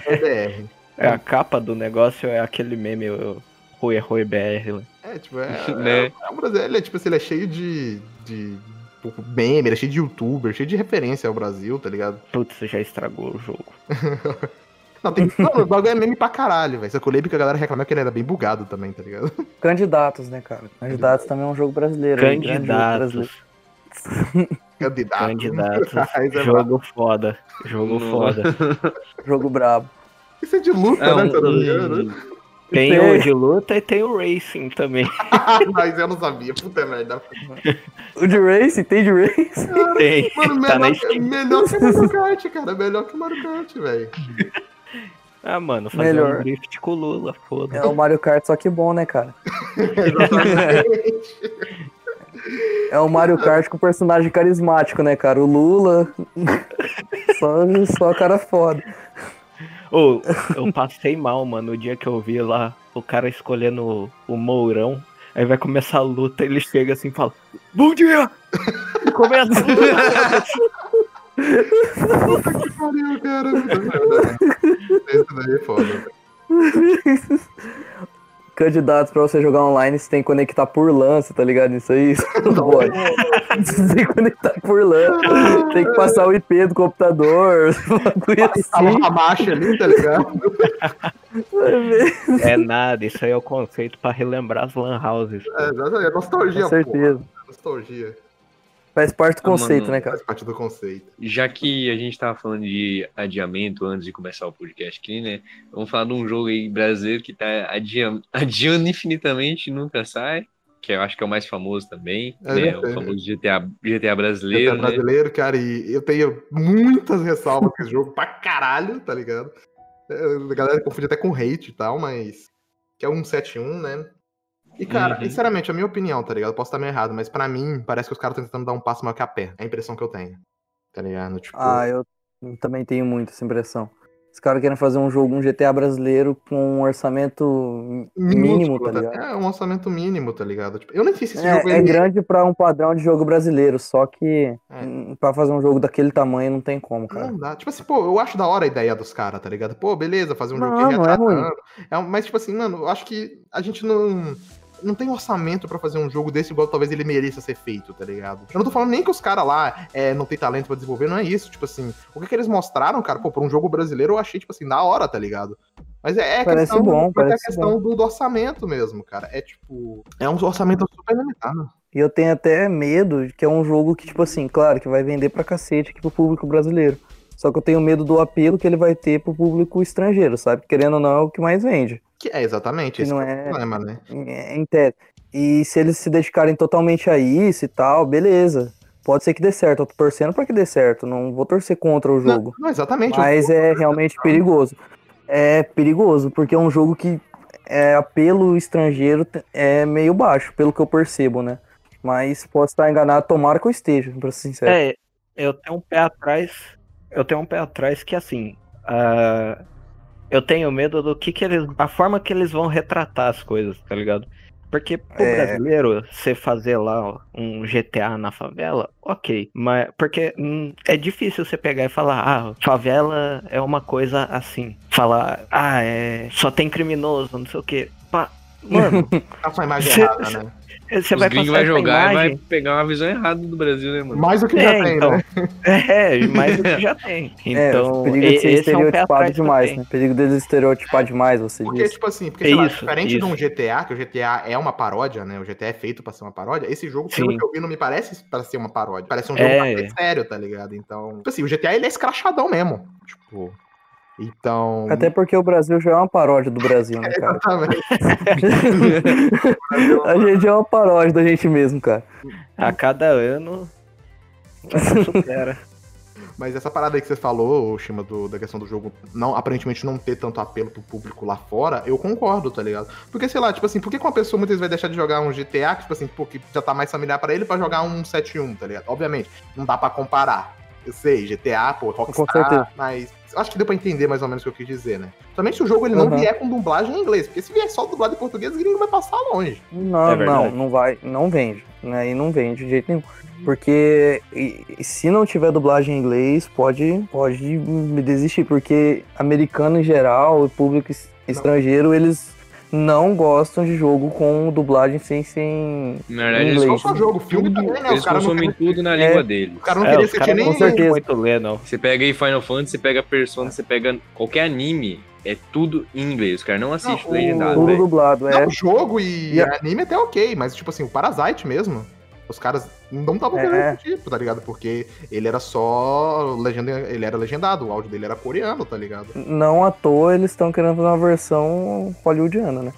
[SPEAKER 1] é BR.
[SPEAKER 2] É, a capa do negócio é aquele meme, o Rui Rui BR. né?
[SPEAKER 1] É, tipo, é,
[SPEAKER 3] Né?
[SPEAKER 1] é, é um Brasil, ele é, tipo assim, ele é cheio de, de tipo, meme, ele é cheio de youtuber, cheio de referência ao Brasil, tá ligado?
[SPEAKER 2] Putz, já estragou o jogo.
[SPEAKER 1] Não, tem, não, o bagulho é meme pra caralho, velho. Só que eu lembro que a galera reclamava que ele era bem bugado também, tá ligado?
[SPEAKER 4] Candidatos, né, cara? Candidatos também é um jogo brasileiro.
[SPEAKER 2] Candidatos.
[SPEAKER 1] Candidato.
[SPEAKER 2] Candidatos.
[SPEAKER 1] Mas é
[SPEAKER 2] jogo foda. Jogo foda.
[SPEAKER 4] Jogo brabo.
[SPEAKER 1] Isso é de luta,
[SPEAKER 3] É
[SPEAKER 1] né?
[SPEAKER 3] um-
[SPEAKER 1] engano.
[SPEAKER 2] Tem
[SPEAKER 4] Tem.
[SPEAKER 2] o de luta e tem o Racing também.
[SPEAKER 1] Mas eu não sabia, puta merda.
[SPEAKER 4] O de Race, tem de Race?
[SPEAKER 2] Tem.
[SPEAKER 1] Mano,
[SPEAKER 2] Tá
[SPEAKER 1] melhor,
[SPEAKER 2] Steam.
[SPEAKER 1] melhor que o Mario Kart, cara. Melhor que o Mario Kart, velho.
[SPEAKER 2] Ah, mano, fazer
[SPEAKER 4] Melhor.
[SPEAKER 2] um drift com o Lula, foda.
[SPEAKER 4] É o Mario Kart, só que bom, né, cara? É o Mario Kart com personagem carismático, né, cara? O Lula. só, só cara foda.
[SPEAKER 2] Ô, eu passei mal, mano, o dia que eu vi lá o cara escolhendo o, o Mourão. Aí vai começar a luta, ele chega assim e fala: Bom dia! E começa a luta.
[SPEAKER 1] Pariu, cara. Esse daí é foda.
[SPEAKER 4] Candidatos pra você jogar online, você tem que conectar por lance, tá ligado? Isso aí, isso não pode. Você tem que conectar por lance. Tem que passar o IP do computador. bagulho assim.
[SPEAKER 1] a marcha ali, tá ligado?
[SPEAKER 2] É nada, isso aí é o conceito pra relembrar as lan houses.
[SPEAKER 1] É. É nostalgia,
[SPEAKER 4] Com certeza.
[SPEAKER 1] porra. Nostalgia.
[SPEAKER 4] Faz parte do
[SPEAKER 3] Ah,
[SPEAKER 4] conceito,
[SPEAKER 3] mano.
[SPEAKER 4] né, cara?
[SPEAKER 1] Faz parte do conceito.
[SPEAKER 3] Já que a gente tava falando de adiamento antes de começar o podcast aqui, né? Vamos falar de um jogo aí brasileiro que tá adia- adiando infinitamente e nunca sai. Que eu acho que é o mais famoso também,
[SPEAKER 1] É,
[SPEAKER 3] né?
[SPEAKER 1] é.
[SPEAKER 3] O famoso GTA, GTA
[SPEAKER 1] Brasileiro,
[SPEAKER 3] brasileiro, né?
[SPEAKER 1] brasileiro, cara, e eu tenho muitas ressalvas com esse jogo pra caralho, tá ligado? É, A galera confunde até com hate e tal, mas. Que é um 171, né? E, cara,
[SPEAKER 3] Uhum.
[SPEAKER 1] sinceramente, a minha opinião, tá ligado? Eu posso estar meio errado, mas pra mim, parece que os caras estão tentando dar um passo maior que a pé. É a impressão que eu tenho. Tá ligado? Tipo.
[SPEAKER 4] Ah, eu também tenho muito essa impressão. Os caras querem fazer um jogo, um GTA brasileiro com um orçamento mínimo,
[SPEAKER 1] minúsculo,
[SPEAKER 4] tá ligado?
[SPEAKER 1] É um orçamento mínimo, tá ligado? Tipo, eu nem sei se esse
[SPEAKER 4] É,
[SPEAKER 1] jogo
[SPEAKER 4] é
[SPEAKER 1] ele-
[SPEAKER 4] grande pra um padrão de jogo brasileiro, só que
[SPEAKER 1] É.
[SPEAKER 4] pra fazer um jogo daquele tamanho não tem como, cara.
[SPEAKER 1] Não dá. Tipo assim, pô, eu acho da hora a ideia dos caras, tá ligado? Pô, beleza, fazer um jogo
[SPEAKER 4] Não,
[SPEAKER 1] que
[SPEAKER 4] não é.
[SPEAKER 1] É um- mas, tipo assim, mano, eu acho que a gente não. Não tem orçamento pra fazer um jogo desse igual talvez ele mereça ser feito, tá ligado? Eu não tô falando nem que os caras lá é, não tem talento pra desenvolver, não é isso. Tipo assim, o que, que eles mostraram, cara, pô, pra um jogo brasileiro eu achei, tipo assim, da hora, tá ligado? Mas é, é
[SPEAKER 4] Parece
[SPEAKER 1] questão,
[SPEAKER 4] bom,
[SPEAKER 1] mas é
[SPEAKER 4] parece
[SPEAKER 1] questão do, do orçamento mesmo, cara. É tipo. É um orçamento super limitado.
[SPEAKER 4] E eu tenho até medo de que é um jogo que, tipo assim, claro, que vai vender pra cacete aqui pro público brasileiro. Só que eu tenho medo do apelo que ele vai ter pro público estrangeiro, sabe? Querendo ou não, é o que mais vende.
[SPEAKER 1] Que é exatamente
[SPEAKER 4] Que
[SPEAKER 1] esse
[SPEAKER 4] não
[SPEAKER 1] é
[SPEAKER 4] é-
[SPEAKER 1] o problema, né?
[SPEAKER 4] Em tese. E se eles se dedicarem totalmente a isso e tal, beleza. Pode ser que dê certo. Eu tô torcendo pra que dê certo. Não vou torcer contra o jogo.
[SPEAKER 1] Não, não, exatamente.
[SPEAKER 4] Mas é realmente perigoso. É perigoso, porque é um jogo que é, apelo estrangeiro é meio baixo, pelo que eu percebo, né? Mas posso estar enganado, tomara que eu esteja, pra ser sincero.
[SPEAKER 2] É, eu tenho um pé atrás. Eu tenho um pé atrás que assim. ah, eu tenho medo do que, que eles. A forma que eles vão retratar as coisas, tá ligado? Porque pro
[SPEAKER 4] É.
[SPEAKER 2] brasileiro, você fazer lá um GTA na favela, ok. Mas porque hum, é difícil você pegar e falar, ah, favela é uma coisa assim. Falar, ah, é. Só tem criminoso, não sei o quê. Pá, Mano,
[SPEAKER 1] Tá com a imagem
[SPEAKER 2] Cê-
[SPEAKER 1] errada, né?
[SPEAKER 2] Você
[SPEAKER 3] Os
[SPEAKER 2] vai
[SPEAKER 3] gringos vai jogar e vai pegar uma visão errada do Brasil, né, mano?
[SPEAKER 1] Mais do que
[SPEAKER 2] É,
[SPEAKER 1] já tem,
[SPEAKER 2] então.
[SPEAKER 1] né?
[SPEAKER 2] É, mais do que já tem.
[SPEAKER 4] É,
[SPEAKER 2] Então,
[SPEAKER 4] o perigo de ser
[SPEAKER 2] esse é um
[SPEAKER 4] estereotipado demais,
[SPEAKER 2] também.
[SPEAKER 4] né? Perigo deles estereotipar demais, você
[SPEAKER 1] Porque,
[SPEAKER 4] disse.
[SPEAKER 1] tipo assim, porque,
[SPEAKER 2] É
[SPEAKER 1] sei lá,
[SPEAKER 2] isso,
[SPEAKER 1] diferente de
[SPEAKER 2] isso.
[SPEAKER 1] um GTA, que o GTA é uma paródia, né? O GTA é feito pra ser uma paródia. Esse jogo, pelo
[SPEAKER 2] Sim.
[SPEAKER 1] que eu vi, não me parece pra ser uma paródia. Parece um jogo
[SPEAKER 2] É.
[SPEAKER 1] sério, tá ligado? Então, tipo assim, o GTA ele é escrachadão mesmo. Tipo. Então.
[SPEAKER 4] Até porque o Brasil já é uma paródia do Brasil, né, cara?
[SPEAKER 1] Exatamente.
[SPEAKER 4] a gente é uma paródia da gente mesmo, cara.
[SPEAKER 2] A cada ano supera.
[SPEAKER 1] Mas essa parada aí que você falou, Shima, do, da questão do jogo não, aparentemente não ter tanto apelo pro público lá fora, eu concordo, tá ligado? Porque, sei lá, tipo assim, por que uma pessoa muitas vezes vai deixar de jogar um GTA, que, tipo assim, pô, que já tá mais familiar pra ele, pra jogar um 7-1, tá ligado? Obviamente, não dá pra comparar. Eu sei, GTA, pô, Rockstar, mas acho que deu pra entender mais ou menos o que eu quis dizer, né? Somente se o jogo ele não
[SPEAKER 4] Uhum.
[SPEAKER 1] vier com dublagem em inglês, porque se vier só dublado em português, o gringo vai passar longe.
[SPEAKER 4] Não,
[SPEAKER 2] É
[SPEAKER 4] não, não vai, não vende, né? E não vende de jeito nenhum. Porque se não tiver dublagem em inglês, pode, pode me desistir, porque americano em geral, e público es- estrangeiro, eles não gostam de jogo com dublagem sem sem
[SPEAKER 3] Na verdade, eles
[SPEAKER 4] Inglês.
[SPEAKER 1] Não só jogo, filme
[SPEAKER 3] tudo,
[SPEAKER 1] também, né?
[SPEAKER 3] eles
[SPEAKER 1] Os caras não
[SPEAKER 3] consomem tudo na
[SPEAKER 4] É.
[SPEAKER 3] língua deles.
[SPEAKER 1] O cara não
[SPEAKER 2] É,
[SPEAKER 1] queria
[SPEAKER 2] os
[SPEAKER 1] assistir
[SPEAKER 2] caras
[SPEAKER 1] nem.
[SPEAKER 4] com certeza.
[SPEAKER 2] muito ler, não.
[SPEAKER 3] Você pega aí Final Fantasy, você pega Persona, você pega qualquer anime, é tudo em inglês. O cara não assiste
[SPEAKER 1] Não, o-
[SPEAKER 3] legendado,
[SPEAKER 4] tudo
[SPEAKER 3] velho.
[SPEAKER 4] dublado. É,
[SPEAKER 1] Não, jogo e
[SPEAKER 4] E a-
[SPEAKER 1] anime até ok, mas tipo assim, o Parasite mesmo. Os caras não estavam
[SPEAKER 4] É.
[SPEAKER 1] querendo assistir, tá ligado? Porque ele era só legenda, ele era legendado, o áudio dele era coreano, tá ligado?
[SPEAKER 4] não à toa eles estão querendo fazer uma versão hollywoodiana, né?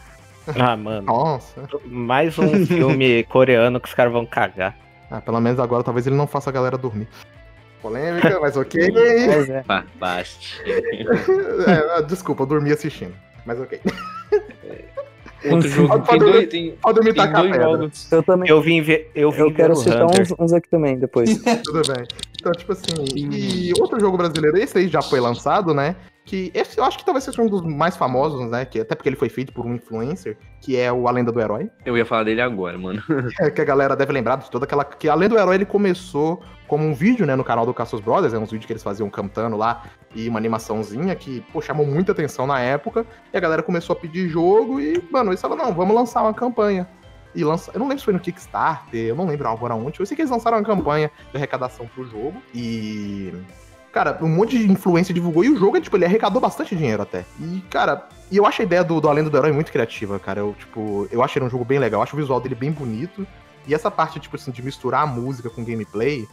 [SPEAKER 2] Ah, mano.
[SPEAKER 1] Nossa.
[SPEAKER 2] Mais um filme coreano que os caras vão cagar.
[SPEAKER 1] Ah, pelo menos agora talvez ele não faça a galera dormir. Polêmica, mas ok.
[SPEAKER 4] Mas é.
[SPEAKER 3] Ba- Baste.
[SPEAKER 1] É, desculpa, eu dormi assistindo. Mas ok.
[SPEAKER 3] Outro jogo tem
[SPEAKER 1] dormir-
[SPEAKER 3] dois, tem,
[SPEAKER 1] Pode dormir
[SPEAKER 3] tem
[SPEAKER 1] tacar
[SPEAKER 3] dois jogos.
[SPEAKER 4] Eu também.
[SPEAKER 2] Eu vim ver, eu vim
[SPEAKER 4] Eu quero citar uns, uns aqui também depois.
[SPEAKER 1] Tudo bem. Então, tipo assim, e outro jogo brasileiro, esse aí já foi lançado, né? Que esse eu acho que talvez seja um dos mais famosos, né? Que, até porque ele foi feito por um influencer, que é o A Lenda do Herói.
[SPEAKER 3] Eu ia falar dele agora, mano.
[SPEAKER 1] É, que a galera deve lembrar de toda aquela. Que a Lenda do Herói ele começou como um vídeo, né, no canal do Caços Brothers, é uns vídeos que eles faziam cantando lá, e uma animaçãozinha que, pô, chamou muita atenção na época, e a galera começou a pedir jogo, e, mano, eles falaram, não, vamos lançar uma campanha. E lança... Eu não lembro se foi no Kickstarter, eu não lembro agora onde. Eu sei que eles lançaram uma campanha de arrecadação pro jogo. E. Cara, um monte de influência divulgou. E o jogo, tipo, ele arrecadou bastante dinheiro até. E, cara, e eu acho a ideia do, do Além do Herói muito criativa, cara. Eu, tipo, eu acho ele um jogo bem legal. Eu acho o visual dele bem bonito. E essa parte, tipo assim, de misturar a música com gameplay,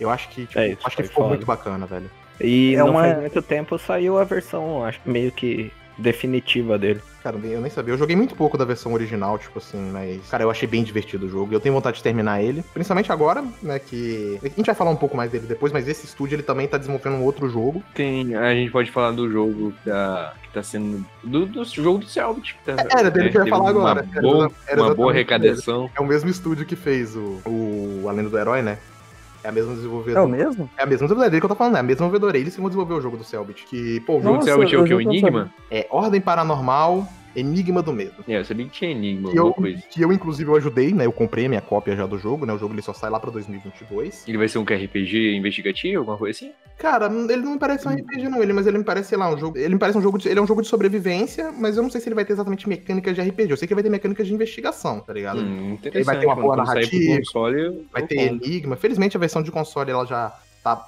[SPEAKER 1] eu acho que, tipo,
[SPEAKER 2] É, isso
[SPEAKER 1] acho que
[SPEAKER 2] foi
[SPEAKER 1] ficou
[SPEAKER 2] foda.
[SPEAKER 1] muito bacana, velho.
[SPEAKER 2] E
[SPEAKER 4] É
[SPEAKER 2] não
[SPEAKER 4] uma-
[SPEAKER 2] faz muito tempo saiu a versão, acho que meio que definitiva dele.
[SPEAKER 1] Cara, eu nem sabia. Eu joguei muito pouco da versão original, tipo assim, mas. Cara, eu achei bem divertido o jogo. e Eu tenho vontade de terminar ele. Principalmente agora, né? Que. A gente vai falar um pouco mais dele depois, mas esse estúdio ele também tá desenvolvendo um outro jogo.
[SPEAKER 3] Tem, a gente pode falar do jogo que tá, que tá sendo. Do, do jogo do Selbit. Tá,
[SPEAKER 1] Era dele que eu ia falar
[SPEAKER 3] uma
[SPEAKER 1] agora. Era
[SPEAKER 3] Boa,
[SPEAKER 1] exa- era
[SPEAKER 3] uma boa arrecadação.
[SPEAKER 1] É o mesmo estúdio que fez o, o Além do Herói, né? É a mesma
[SPEAKER 4] É o
[SPEAKER 1] desenvolvedora.
[SPEAKER 4] mesmo?
[SPEAKER 1] É a mesma desenvolvedora dele que eu tô falando, é a mesma desenvolvedora. Eles que vão desenvolver o jogo do Selbit. Que, pô, o
[SPEAKER 3] O
[SPEAKER 1] jogo
[SPEAKER 3] jogo do
[SPEAKER 4] Nossa,
[SPEAKER 3] Selbit é o que? O Enigma?
[SPEAKER 1] é Ordem Paranormal, Enigma do Medo.
[SPEAKER 3] É, eu sabia que tinha Enigma,
[SPEAKER 1] Que eu,
[SPEAKER 3] alguma coisa.
[SPEAKER 1] que eu, inclusive, eu ajudei, né? Eu comprei a minha cópia já do jogo, né? O jogo ele só sai lá pra 2022.
[SPEAKER 3] Ele vai ser um RPG investigativo, alguma coisa assim?
[SPEAKER 1] Cara, ele não me parece um RPG, não, ele, mas ele me parece, sei lá, um jogo. Ele me parece um jogo de. Ele é um jogo de sobrevivência, mas eu não sei se ele vai ter exatamente mecânicas de RPG. Eu sei que ele vai ter mecânicas de investigação, tá ligado?
[SPEAKER 3] Hum.
[SPEAKER 1] Ele vai ter uma boa narrativa,
[SPEAKER 3] console,
[SPEAKER 1] Vai ter
[SPEAKER 3] compro.
[SPEAKER 1] Enigma. Felizmente a versão de console ela já tá,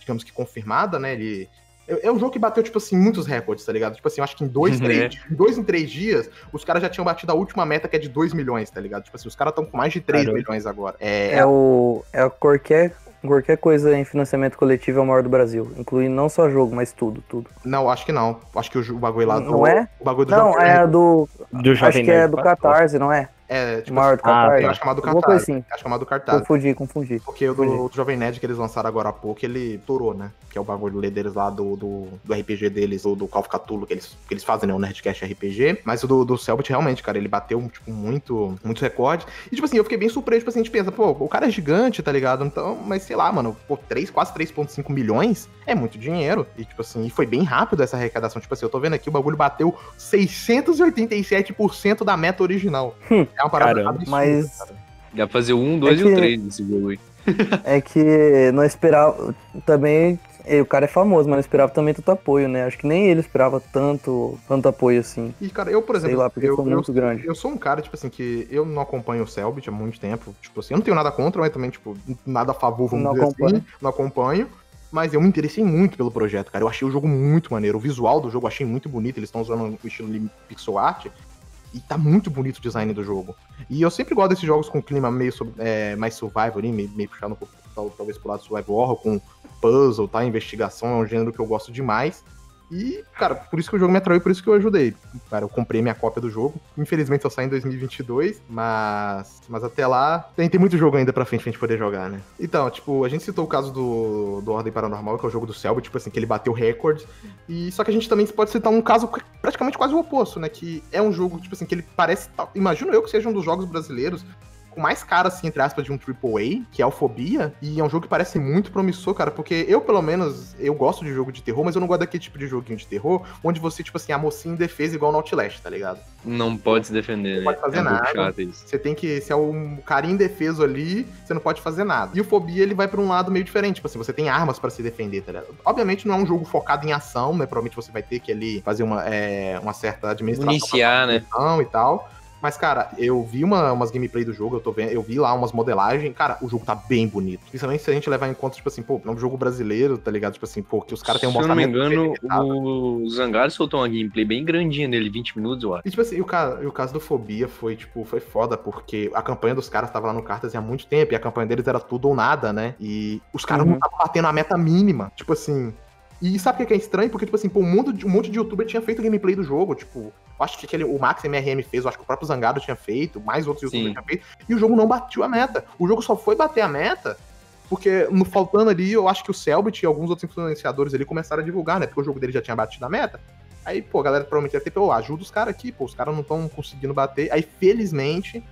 [SPEAKER 1] digamos que, confirmada, né? Ele. É um jogo que bateu, tipo assim, muitos recordes, tá ligado? Tipo assim, eu acho que em dois, três,
[SPEAKER 3] É.
[SPEAKER 1] em dois em três dias, os caras já tinham batido a última meta, que é de 2 milhões, tá ligado? Tipo assim, os caras estão com mais de 3
[SPEAKER 2] Caramba.
[SPEAKER 1] milhões agora. É,
[SPEAKER 4] É o. É qualquer, qualquer coisa em financiamento coletivo é o maior do Brasil. Incluindo não só jogo, mas tudo, tudo.
[SPEAKER 1] Não, acho que não. Acho que o, bagulho lá.
[SPEAKER 4] Não
[SPEAKER 1] o,
[SPEAKER 4] é?
[SPEAKER 1] O bagulho do
[SPEAKER 4] Não, é do.
[SPEAKER 2] Do
[SPEAKER 4] Acho que é do. Catarse, não é?
[SPEAKER 1] É, tipo,
[SPEAKER 4] maior do
[SPEAKER 1] eu acho chamado
[SPEAKER 4] Alguma
[SPEAKER 1] Catarse.
[SPEAKER 4] coisa assim.
[SPEAKER 1] Acho chamado Cartaz.
[SPEAKER 4] Confundi, confundi.
[SPEAKER 1] Porque o do, do Jovem Nerd que eles lançaram agora há pouco, ele torou, né? Que é o bagulho deles lá do, do, do RPG deles, ou do Call of Cthulhu, que eles, que eles fazem, né? O Nerdcast RPG. Mas o do, do Selbit, realmente, cara, ele bateu, tipo, muito, muitos recordes. E, tipo assim, eu fiquei bem surpreso, tipo assim, a gente pensa, pô, o cara é gigante, tá ligado? Então, mas sei lá, mano, pô, 3, quase 3,5 milhões é muito dinheiro. E, tipo assim, e foi bem rápido essa arrecadação. Tipo assim, eu tô vendo aqui, o bagulho bateu 687% da meta original.
[SPEAKER 4] Hum,
[SPEAKER 1] é uma parada
[SPEAKER 2] caramba.
[SPEAKER 1] absurda,
[SPEAKER 4] Mas-
[SPEAKER 1] cara.
[SPEAKER 3] Dá pra fazer o 1, 2
[SPEAKER 4] É
[SPEAKER 3] e o
[SPEAKER 4] que-
[SPEAKER 3] 3 desse jogo aí.
[SPEAKER 4] É que não esperava. Também. O cara é famoso, mas não esperava também tanto apoio, né? Acho que nem ele esperava tanto, tanto apoio assim.
[SPEAKER 1] E, cara, eu, por exemplo,
[SPEAKER 4] Sei lá, porque
[SPEAKER 1] eu,
[SPEAKER 4] foi
[SPEAKER 1] eu-
[SPEAKER 4] muito grande.
[SPEAKER 1] Eu sou um cara, tipo assim, que eu não acompanho o Selbit há muito tempo. Tipo assim, eu não tenho nada contra, mas também, tipo, nada a favor, vamos
[SPEAKER 4] Não
[SPEAKER 1] dizer
[SPEAKER 4] acompanho.
[SPEAKER 1] assim. Não acompanho. Mas eu me interessei muito pelo projeto, cara. Eu achei o jogo muito maneiro. O visual do jogo eu achei muito bonito. Eles estão usando o estilo de pixel art. E tá muito bonito o design do jogo. E eu sempre gosto desses jogos com clima meio é, mais survival ali, meio, meio puxado talvez pro lado survival horror, com puzzle, tá? Investigação, é um gênero que eu gosto demais. E, cara, por isso que o jogo me atraiu, por isso que eu ajudei. Cara, eu comprei minha cópia do jogo. Infelizmente só sai em 2022, mas mas até lá tem, tem muito jogo ainda pra frente pra gente poder jogar, né? Então, tipo, a gente citou o caso do, do Ordem Paranormal, que é o jogo do Selbit, tipo assim, que ele bateu recorde. E só que a gente também pode citar um caso praticamente quase o oposto, né? Que é um jogo, tipo assim, que ele parece. Imagino eu que seja um dos jogos brasileiros mais cara, assim, entre aspas, de um AAA, que é o Fobia, e é um jogo que parece muito promissor, cara, porque eu, pelo menos, eu gosto de jogo de terror, mas eu não gosto daquele tipo de joguinho de terror, onde você, tipo assim, a mocinha em defesa igual no Outlast, tá ligado?
[SPEAKER 3] Não pode se defender,
[SPEAKER 1] Não
[SPEAKER 3] né?
[SPEAKER 1] pode fazer
[SPEAKER 3] é
[SPEAKER 1] nada. Você tem que, se é um carinha indefeso ali, você não pode fazer nada. E o Fobia, ele vai pra um lado meio diferente, tipo assim, você tem armas pra se defender, tá ligado? Obviamente não é um jogo focado em ação, né? Provavelmente você vai ter que ali fazer uma, é, uma certa administração.
[SPEAKER 3] Iniciar, né?
[SPEAKER 1] e tal. Mas, cara, eu vi uma, umas gameplay do jogo, eu tô vendo, eu vi lá umas modelagens, cara, o jogo tá bem bonito. Principalmente se a gente levar em conta, tipo assim, pô, é um jogo brasileiro, tá ligado? Tipo assim, pô, que os caras têm um
[SPEAKER 3] Se eu não me engano, o Zangar soltou uma gameplay bem grandinha dele, 20 minutos, eu acho.
[SPEAKER 1] E tipo assim, o, ca- o caso do Fobia foi, tipo, foi foda, porque a campanha dos caras tava lá no Cartas há muito tempo, e a campanha deles era tudo ou nada, né? E os caras não
[SPEAKER 4] Uhum.
[SPEAKER 1] estavam batendo a meta mínima. Tipo assim. E sabe o que é estranho? Porque, tipo assim, pô, um monte, de, um monte de youtuber tinha feito gameplay do jogo. Tipo, eu acho que aquele, o Max MRM fez, eu acho que o próprio Zangado tinha feito, mais outros youtubers tinham feito. E o jogo não bateu a meta. O jogo só foi bater a meta porque, no faltando ali, eu acho que o Selbit e alguns outros influenciadores ali começaram a divulgar, né? Porque o jogo dele já tinha batido a meta. Aí, pô, a galera provavelmente deve ter, pô, ajuda os caras aqui, pô, os caras não estão conseguindo bater. Aí, felizmente,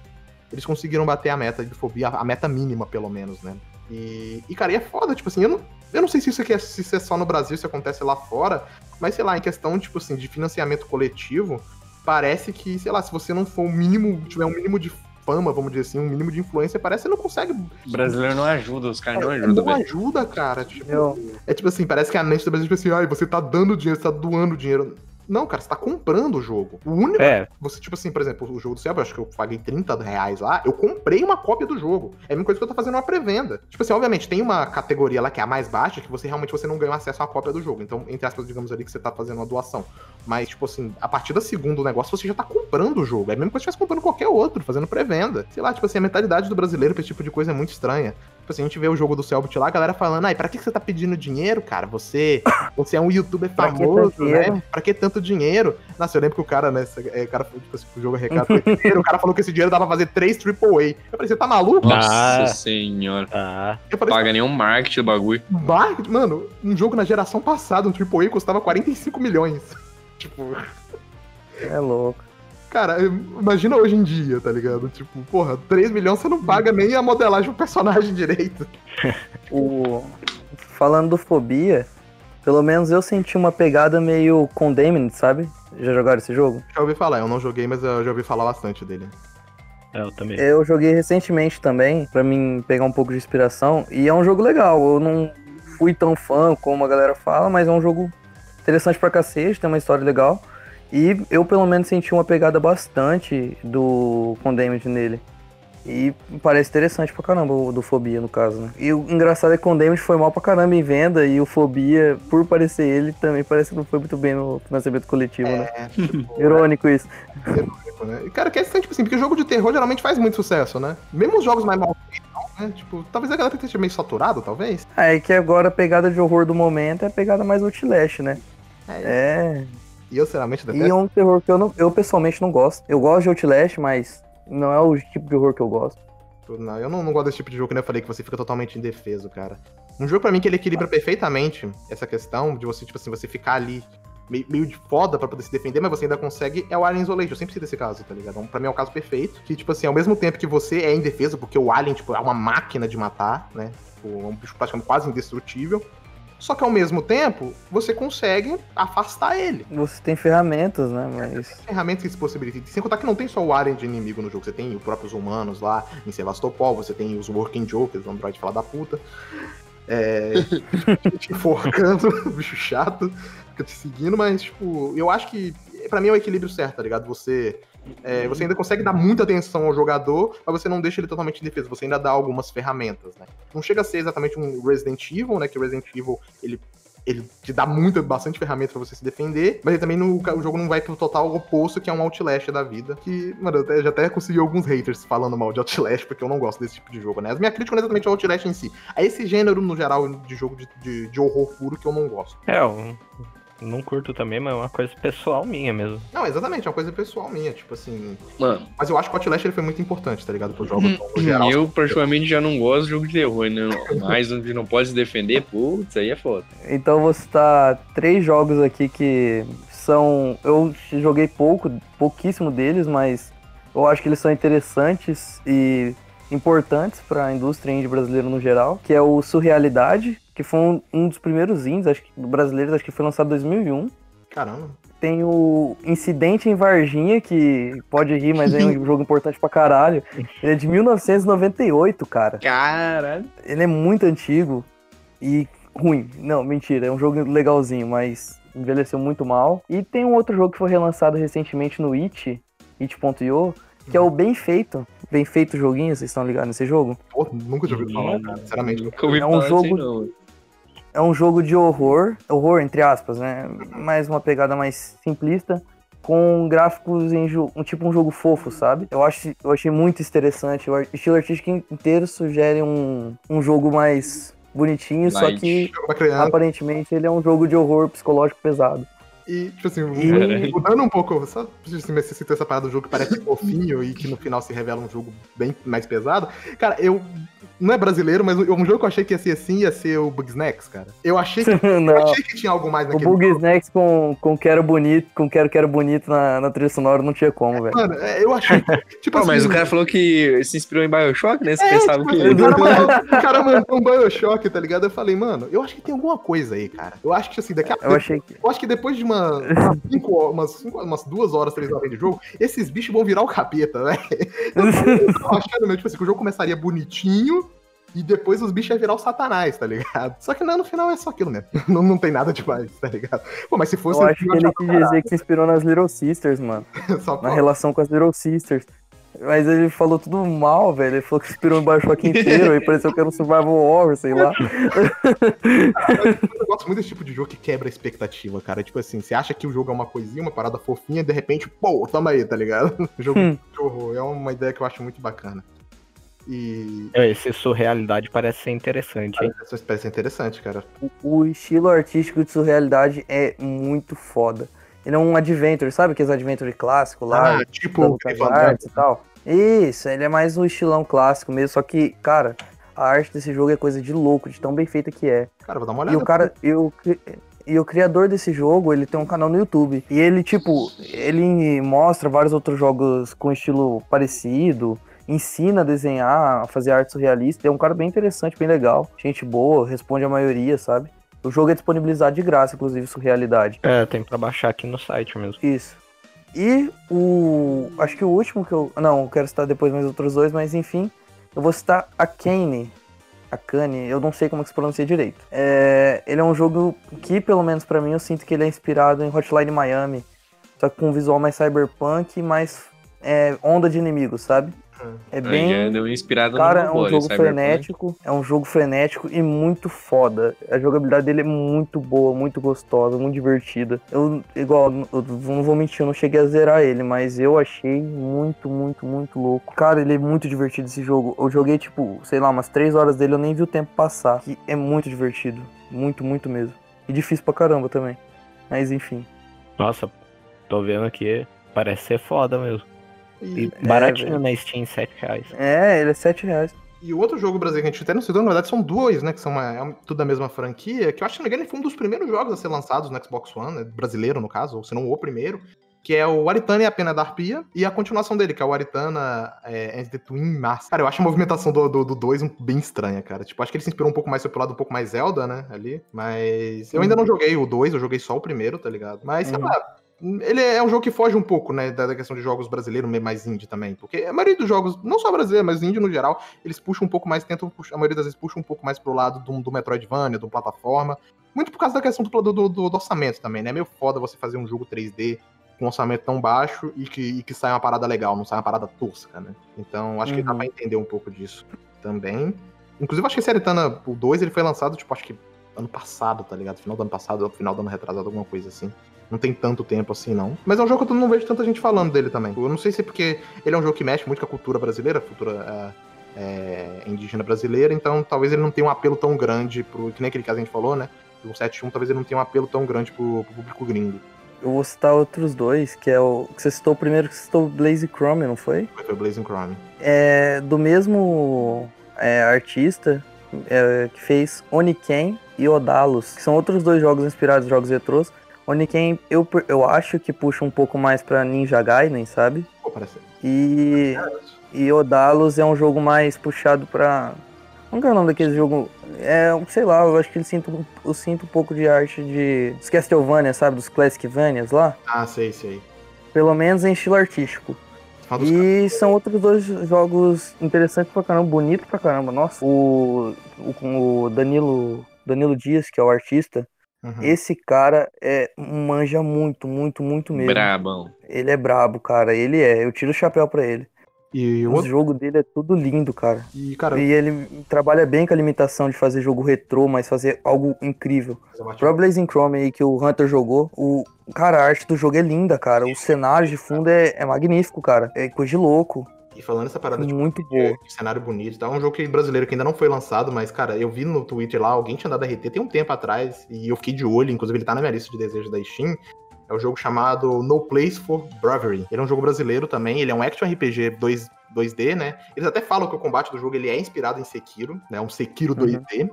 [SPEAKER 1] eles conseguiram bater a meta de fobia, a meta mínima, pelo menos, né? E, e cara, e é foda, tipo assim, eu não, eu não sei se isso, aqui é, se isso é só no Brasil, se acontece lá fora, mas sei lá, em questão, tipo assim, de financiamento coletivo, parece que, sei lá, se você não for o mínimo, tiver um mínimo de fama, vamos dizer assim, um mínimo de influência, parece que você não consegue.
[SPEAKER 3] O brasileiro não ajuda, os caras não
[SPEAKER 1] é,
[SPEAKER 3] ajudam,
[SPEAKER 1] não
[SPEAKER 3] velho.
[SPEAKER 1] ajuda, cara. Tipo, é tipo assim, parece que a mente do Brasil, tipo assim, ai, você tá dando dinheiro, você tá doando dinheiro. Não, cara, você tá comprando o jogo. O único
[SPEAKER 2] É,
[SPEAKER 1] você, tipo assim, por exemplo, o jogo do eu acho que eu paguei 30 reais lá, eu comprei uma cópia do jogo. É a mesma coisa que eu tô fazendo uma pré-venda. Tipo assim, obviamente, tem uma categoria lá que é a mais baixa, que você realmente você não ganha acesso à cópia do jogo. Então, entre aspas, digamos ali que você tá fazendo uma doação. Mas, tipo assim, a partir da segunda negócio, você já tá comprando o jogo. É a mesma coisa que você estivesse comprando qualquer outro, fazendo pré-venda. Sei lá, tipo assim, a mentalidade do brasileiro pra esse tipo de coisa é muito estranha. Tipo assim, a gente vê o jogo do Selbit lá, a galera falando, ai, pra que você tá pedindo dinheiro, cara? Você, você é um youtuber
[SPEAKER 4] Pra que
[SPEAKER 1] famoso,
[SPEAKER 4] tanto dinheiro?
[SPEAKER 1] né? Pra que tanto dinheiro? Nossa, eu lembro que o cara, né, esse- é, o cara falou, tipo assim, o jogo arrecada foi dinheiro, o cara falou que esse dinheiro dava pra fazer três AAA. Eu falei, você tá maluco?
[SPEAKER 3] Nossa
[SPEAKER 2] Ah.
[SPEAKER 3] senhora.
[SPEAKER 1] Eu falei,
[SPEAKER 3] Paga nenhum marketing do bagulho.
[SPEAKER 1] marketing, mano, um jogo na geração passada, um AAA, custava 45 milhões. Tipo,
[SPEAKER 4] É louco.
[SPEAKER 1] Cara, imagina hoje em dia, tá ligado? Tipo, porra, 3 milhões você não paga nem a modelagem do personagem direito.
[SPEAKER 4] O... Falando do Fobia, pelo menos eu senti uma pegada meio Condemned, sabe? Já jogaram esse jogo?
[SPEAKER 1] Já ouvi falar, eu não joguei, mas eu já ouvi falar bastante dele.
[SPEAKER 2] É, Eu também.
[SPEAKER 4] Eu joguei recentemente também, pra mim pegar um pouco de inspiração, e é um jogo legal. Eu não fui tão fã como a galera fala, mas é um jogo interessante pra cacete, tem uma história legal. E eu pelo menos senti uma pegada bastante do Condemned nele. E parece interessante pra caramba o do Fobia, no caso, né? E o engraçado é que Condemned foi mal pra caramba em venda, e o Fobia, por parecer ele, também parece que não foi muito bem no financiamento coletivo, né?
[SPEAKER 1] É, tipo,
[SPEAKER 4] Irônico isso.
[SPEAKER 1] irônico, né? E, cara, que é tipo assim, porque jogo de terror geralmente faz muito sucesso, né? Mesmo os jogos mais mal feitos, né? Tipo, talvez a galera esteja meio saturado, talvez.
[SPEAKER 4] Ah, é que agora a pegada de horror do momento é a pegada mais Outlast, né? É.
[SPEAKER 1] E eu, sinceramente,
[SPEAKER 4] E
[SPEAKER 1] detesto.
[SPEAKER 4] é um terror que eu, não, eu pessoalmente não gosto. Eu gosto de Outlast, mas não é o tipo de horror que eu gosto.
[SPEAKER 1] Não, eu não, não gosto desse tipo de jogo, que nem eu falei, que você fica totalmente indefeso, cara. Um jogo pra mim que ele equilibra perfeitamente essa questão de você, tipo assim, você ficar ali meio, meio de foda pra poder se defender, mas você ainda consegue, é o Alien Isolation. Eu sempre cito esse caso, tá ligado? Então, pra mim é o caso perfeito. Que, tipo assim, ao mesmo tempo que você é indefeso, porque o Alien, tipo, é uma máquina de matar, né? Tipo, é um bicho praticamente quase indestrutível. Só que ao mesmo tempo, você consegue afastar ele.
[SPEAKER 4] Você tem ferramentas, né? Mas.
[SPEAKER 1] ferramentas que se possibilitam. Sem contar que não tem só o Alien de inimigo no jogo, você tem os próprios humanos lá em Sevastopol, você tem os Working Jokers, o Android fala da puta. É. te enforcando, bicho chato, fica te seguindo, mas, tipo, eu acho que pra mim é o equilíbrio certo, tá ligado? Você. É, você ainda consegue dar muita atenção ao jogador, mas você não deixa ele totalmente indefeso, você ainda dá algumas ferramentas, né? Não chega a ser exatamente um Resident Evil, né? Que o Resident Evil, ele ele te dá muita, bastante ferramenta pra você se defender, mas ele também no, o jogo não vai pro total oposto, que é um Outlast da vida. Que, mano, eu até- já até consegui alguns haters falando mal de Outlast, porque eu não gosto desse tipo de jogo, né? A minha crítica não é exatamente ao Outlast em si. É esse gênero, no geral, de jogo de, de, de horror puro que eu não gosto.
[SPEAKER 2] É, eu não curto também, mas é uma coisa pessoal minha mesmo.
[SPEAKER 1] Não, exatamente, é uma coisa pessoal minha, tipo assim.
[SPEAKER 3] Mano,
[SPEAKER 1] Mas eu acho que o Outlast ele foi muito importante, tá ligado? Pro jogo no geral.
[SPEAKER 3] eu particularmente já não gosto de jogo de terror, né? Mas onde não pode se defender, putz, aí é foda.
[SPEAKER 4] Então vou citar três jogos aqui que são. Eu joguei pouco, pouquíssimo deles, mas eu acho que eles são interessantes e importantes para a indústria indie brasileira no geral, que é o Surrealidade, que foi um, um dos primeiros indies acho que, brasileiros, acho que foi lançado em 2001.
[SPEAKER 1] Caramba.
[SPEAKER 4] Tem o Incidente em Varginha, que pode rir, mas é um jogo importante pra caralho. Ele é de 1998, cara.
[SPEAKER 3] Caralho.
[SPEAKER 4] Ele é muito antigo e ruim. Não, mentira, é um jogo legalzinho, mas envelheceu muito mal. E tem um outro jogo que foi relançado recentemente no It, It.io, que é o Bem Feito. Bem Feito joguinho, vocês estão ligados nesse jogo?
[SPEAKER 1] Pô, nunca tinha ouvido falar, cara. Sinceramente.
[SPEAKER 3] Nunca ouvi
[SPEAKER 4] É um
[SPEAKER 3] falar
[SPEAKER 4] jogo-
[SPEAKER 3] não.
[SPEAKER 4] É um jogo de horror, horror entre aspas, né? Mais uma pegada mais simplista, com gráficos em um tipo um jogo fofo, sabe? Eu acho, eu achei muito interessante. O estilo artístico inteiro sugere um, um jogo mais bonitinho, só que aparentemente ele é um jogo de horror psicológico pesado.
[SPEAKER 1] E, tipo assim,
[SPEAKER 4] E-
[SPEAKER 1] mudando um pouco, só assim, você citou essa parada do jogo que parece fofinho e que no final se revela um jogo bem mais pesado. Cara, eu. Não é brasileiro, mas um jogo que eu achei que ia ser assim ia ser o Bugsnax, cara. Eu achei que, eu achei que tinha algo mais
[SPEAKER 4] O
[SPEAKER 1] naquele
[SPEAKER 4] Bug Snacks com, com Quero Bonito, com Quero Quero Bonito na, na trilha sonora não tinha como, velho.
[SPEAKER 1] Mano, é, eu achei. Tipo
[SPEAKER 3] Pô, mas
[SPEAKER 1] assim,
[SPEAKER 3] o cara falou que se inspirou em Bioshock, né? Você
[SPEAKER 1] É,
[SPEAKER 3] pensava
[SPEAKER 1] tipo,
[SPEAKER 3] que.
[SPEAKER 1] o cara mandou- o cara mandou um Bioshock, tá ligado? Eu falei, mano, eu acho que tem alguma coisa aí, cara. Eu acho que assim, daqui a
[SPEAKER 4] Eu achei que.
[SPEAKER 1] Eu acho que depois de uma, umas, cinco, umas, cinco- umas duas horas, três horas de jogo, esses bichos vão virar o capeta, né? Eu tava achando mesmo, tipo assim, que o jogo começaria bonitinho e depois os bichos iam virar o satanás, tá ligado? Só que não, no final é só aquilo mesmo. Não, não tem nada demais, tá ligado? Pô, mas se fosse.
[SPEAKER 4] Eu acho que ele quis dizer que se inspirou nas Little Sisters, mano.
[SPEAKER 1] Só,
[SPEAKER 4] Na relação com as Little Sisters. Mas ele falou tudo mal, velho. Ele falou que se inspirou em Bioshock inteiro. Aí pareceu que era um Survival Horror, sei lá.
[SPEAKER 1] eu gosto muito desse tipo de jogo que quebra a expectativa, cara. Tipo assim, você acha que o jogo é uma coisinha, uma parada fofinha, de repente, pô, toma aí, tá ligado? jogo
[SPEAKER 4] Hum.
[SPEAKER 1] de horror. É uma ideia que eu acho muito bacana. E.
[SPEAKER 2] É, Esse surrealidade parece ser interessante, hein?
[SPEAKER 1] Essa espécie é interessante, cara.
[SPEAKER 4] O estilo artístico de surrealidade é muito foda. Ele é um adventure, sabe aqueles adventure clássico lá?
[SPEAKER 1] Ah, tipo, o
[SPEAKER 4] e tal. Isso, ele é mais um estilão clássico mesmo, só que, cara, a arte desse jogo é coisa de louco, de tão bem feita que é.
[SPEAKER 1] Cara, vou dar uma
[SPEAKER 4] E
[SPEAKER 1] olhada.
[SPEAKER 4] o cara, e o, cri- e o criador desse jogo, ele tem um canal no YouTube. E ele, tipo, ele mostra vários outros jogos com estilo parecido, ensina a desenhar, a fazer arte surrealista. É um cara bem interessante, bem legal. Gente boa, responde a maioria, sabe? O jogo é disponibilizado de graça, inclusive, surrealidade.
[SPEAKER 2] É, tem pra baixar aqui no site mesmo.
[SPEAKER 4] Isso. E o. Acho que o último que eu. Não, eu quero citar depois mais outros dois, mas enfim. Eu vou citar a Kane. A Kane, eu não sei como é que se pronuncia direito. É, ele é um jogo que, pelo menos pra mim, eu sinto que ele é inspirado em Hotline Miami. Só que com um visual mais cyberpunk e mais é, onda de inimigos, sabe? É bem.
[SPEAKER 3] já deu inspirado
[SPEAKER 4] Cara, é
[SPEAKER 3] no
[SPEAKER 4] um jogo
[SPEAKER 3] Cyberpunk.
[SPEAKER 4] frenético, é um jogo frenético e muito foda. A jogabilidade dele é muito boa, muito gostosa, muito divertida. Eu, igual, eu não vou mentir, eu não cheguei a zerar ele, mas eu achei muito, muito, muito louco. Cara, ele é muito divertido esse jogo. Eu joguei, tipo, sei lá, umas 3 horas dele, eu nem vi o tempo passar. Que é muito divertido. Muito, muito mesmo. E difícil pra caramba também. Mas enfim.
[SPEAKER 2] Nossa, tô vendo aqui, parece ser foda mesmo.
[SPEAKER 1] E,
[SPEAKER 2] E baratinho
[SPEAKER 4] velho.
[SPEAKER 2] na Steam, 7 reais.
[SPEAKER 4] É, ele é 7 reais.
[SPEAKER 1] e o outro jogo brasileiro que a gente até não citou, na verdade, são dois, né? Que são uma- é tudo da mesma franquia, que eu acho que, se não me engano, ele foi um dos primeiros jogos a ser lançados no Xbox One, né, brasileiro, no caso, ou se não o primeiro, que é o Aritana e a Pena da Arpia, e a continuação dele, que é o Aritana é, and the Twin Mask. Cara, eu acho a movimentação do 2 do, dois bem estranha, cara. Tipo, acho que ele se inspirou um pouco mais pro lado um pouco mais Zelda, né, ali, mas eu ainda não joguei o 2, eu joguei só o primeiro, tá ligado? Mas, sei
[SPEAKER 4] Uhum.
[SPEAKER 1] lá, ele é um jogo que foge um pouco, né, da questão de jogos brasileiros, mais indie também. Porque a maioria dos jogos, não só brasileiro, mas indie no geral, eles puxam um pouco mais, tentam puxar, a maioria das vezes puxa um pouco mais pro lado do, do Metroidvania, do plataforma. Muito por causa da questão do, do, do- do orçamento também, né? É meio foda você fazer um jogo 3D com um orçamento tão baixo e que, e que sai uma parada legal, não sai uma parada tosca, né? Então, acho que dá
[SPEAKER 4] Uhum.
[SPEAKER 1] pra entender um pouco disso também. Inclusive, acho que esse Aritana, o 2, ele foi lançado, tipo, acho que ano passado, tá ligado? Final do ano passado, final do ano retrasado, alguma coisa assim. Não tem tanto tempo assim, não. Mas é um jogo que eu não vejo tanta gente falando dele também. Eu não sei se é porque ele é um jogo que mexe muito com a cultura brasileira, a cultura é, é, indígena brasileira, então talvez ele não tenha um apelo tão grande pro. Que nem aquele que a gente falou, né? O 171, talvez ele não tenha um apelo tão grande pro, pro público gringo.
[SPEAKER 4] Eu vou citar outros dois, que é o. Que você citou o primeiro que você citou o Blaze Chrome, não foi?
[SPEAKER 1] Foi o Blazing Chrome.
[SPEAKER 4] é do mesmo é, artista é, que fez Oniken e Odalos, que são outros dois jogos inspirados em jogos retrôs. Oniken eu, eu acho que puxa um pouco mais pra Ninja Gaiden, sabe?
[SPEAKER 1] Pô, parece.
[SPEAKER 4] E, E Odalos é um jogo mais puxado pra. Como que é o nome daquele jogo? É, sei lá, eu acho que ele sinto, eu sinto um pouco de arte de. dos Castlevania, sabe? Dos Classicvanias lá.
[SPEAKER 1] Ah, sei, sei.
[SPEAKER 4] Pelo menos em estilo artístico. E são outros dois jogos interessantes pra caramba, bonito pra caramba. Nossa, o, o, o Danilo, Danilo Dias, que é o artista,
[SPEAKER 1] Uhum.
[SPEAKER 4] esse cara é manja muito, muito, muito mesmo.
[SPEAKER 3] Brabão.
[SPEAKER 4] Ele é brabo, cara. Ele é. Eu tiro o chapéu pra ele.
[SPEAKER 1] E o
[SPEAKER 4] O
[SPEAKER 1] outro.
[SPEAKER 4] jogo dele é tudo lindo, cara.
[SPEAKER 1] E, cara,
[SPEAKER 4] E ele trabalha bem com a limitação de fazer jogo retrô, mas fazer algo incrível. O próprio Blazing Chrome aí que o Hunter jogou, o cara, a arte do jogo é linda, cara. O cenário de fundo é, é magnífico, cara. É coisa de louco.
[SPEAKER 1] E falando essa parada de
[SPEAKER 4] Muito
[SPEAKER 1] de-
[SPEAKER 4] boa.
[SPEAKER 1] de cenário bonito, tá? É um jogo que, brasileiro que ainda não foi lançado, mas, cara, eu vi no Twitter lá, alguém tinha dado RT tem um tempo atrás, e eu fiquei de olho, inclusive ele tá na minha lista de desejos da Steam. É o jogo chamado No Place for Bravery. Ele é um jogo brasileiro também, ele é um action RPG 2, 2D, né? Eles até falam que o combate do jogo ele é inspirado em Sekiro, né? Um Sekiro 2D.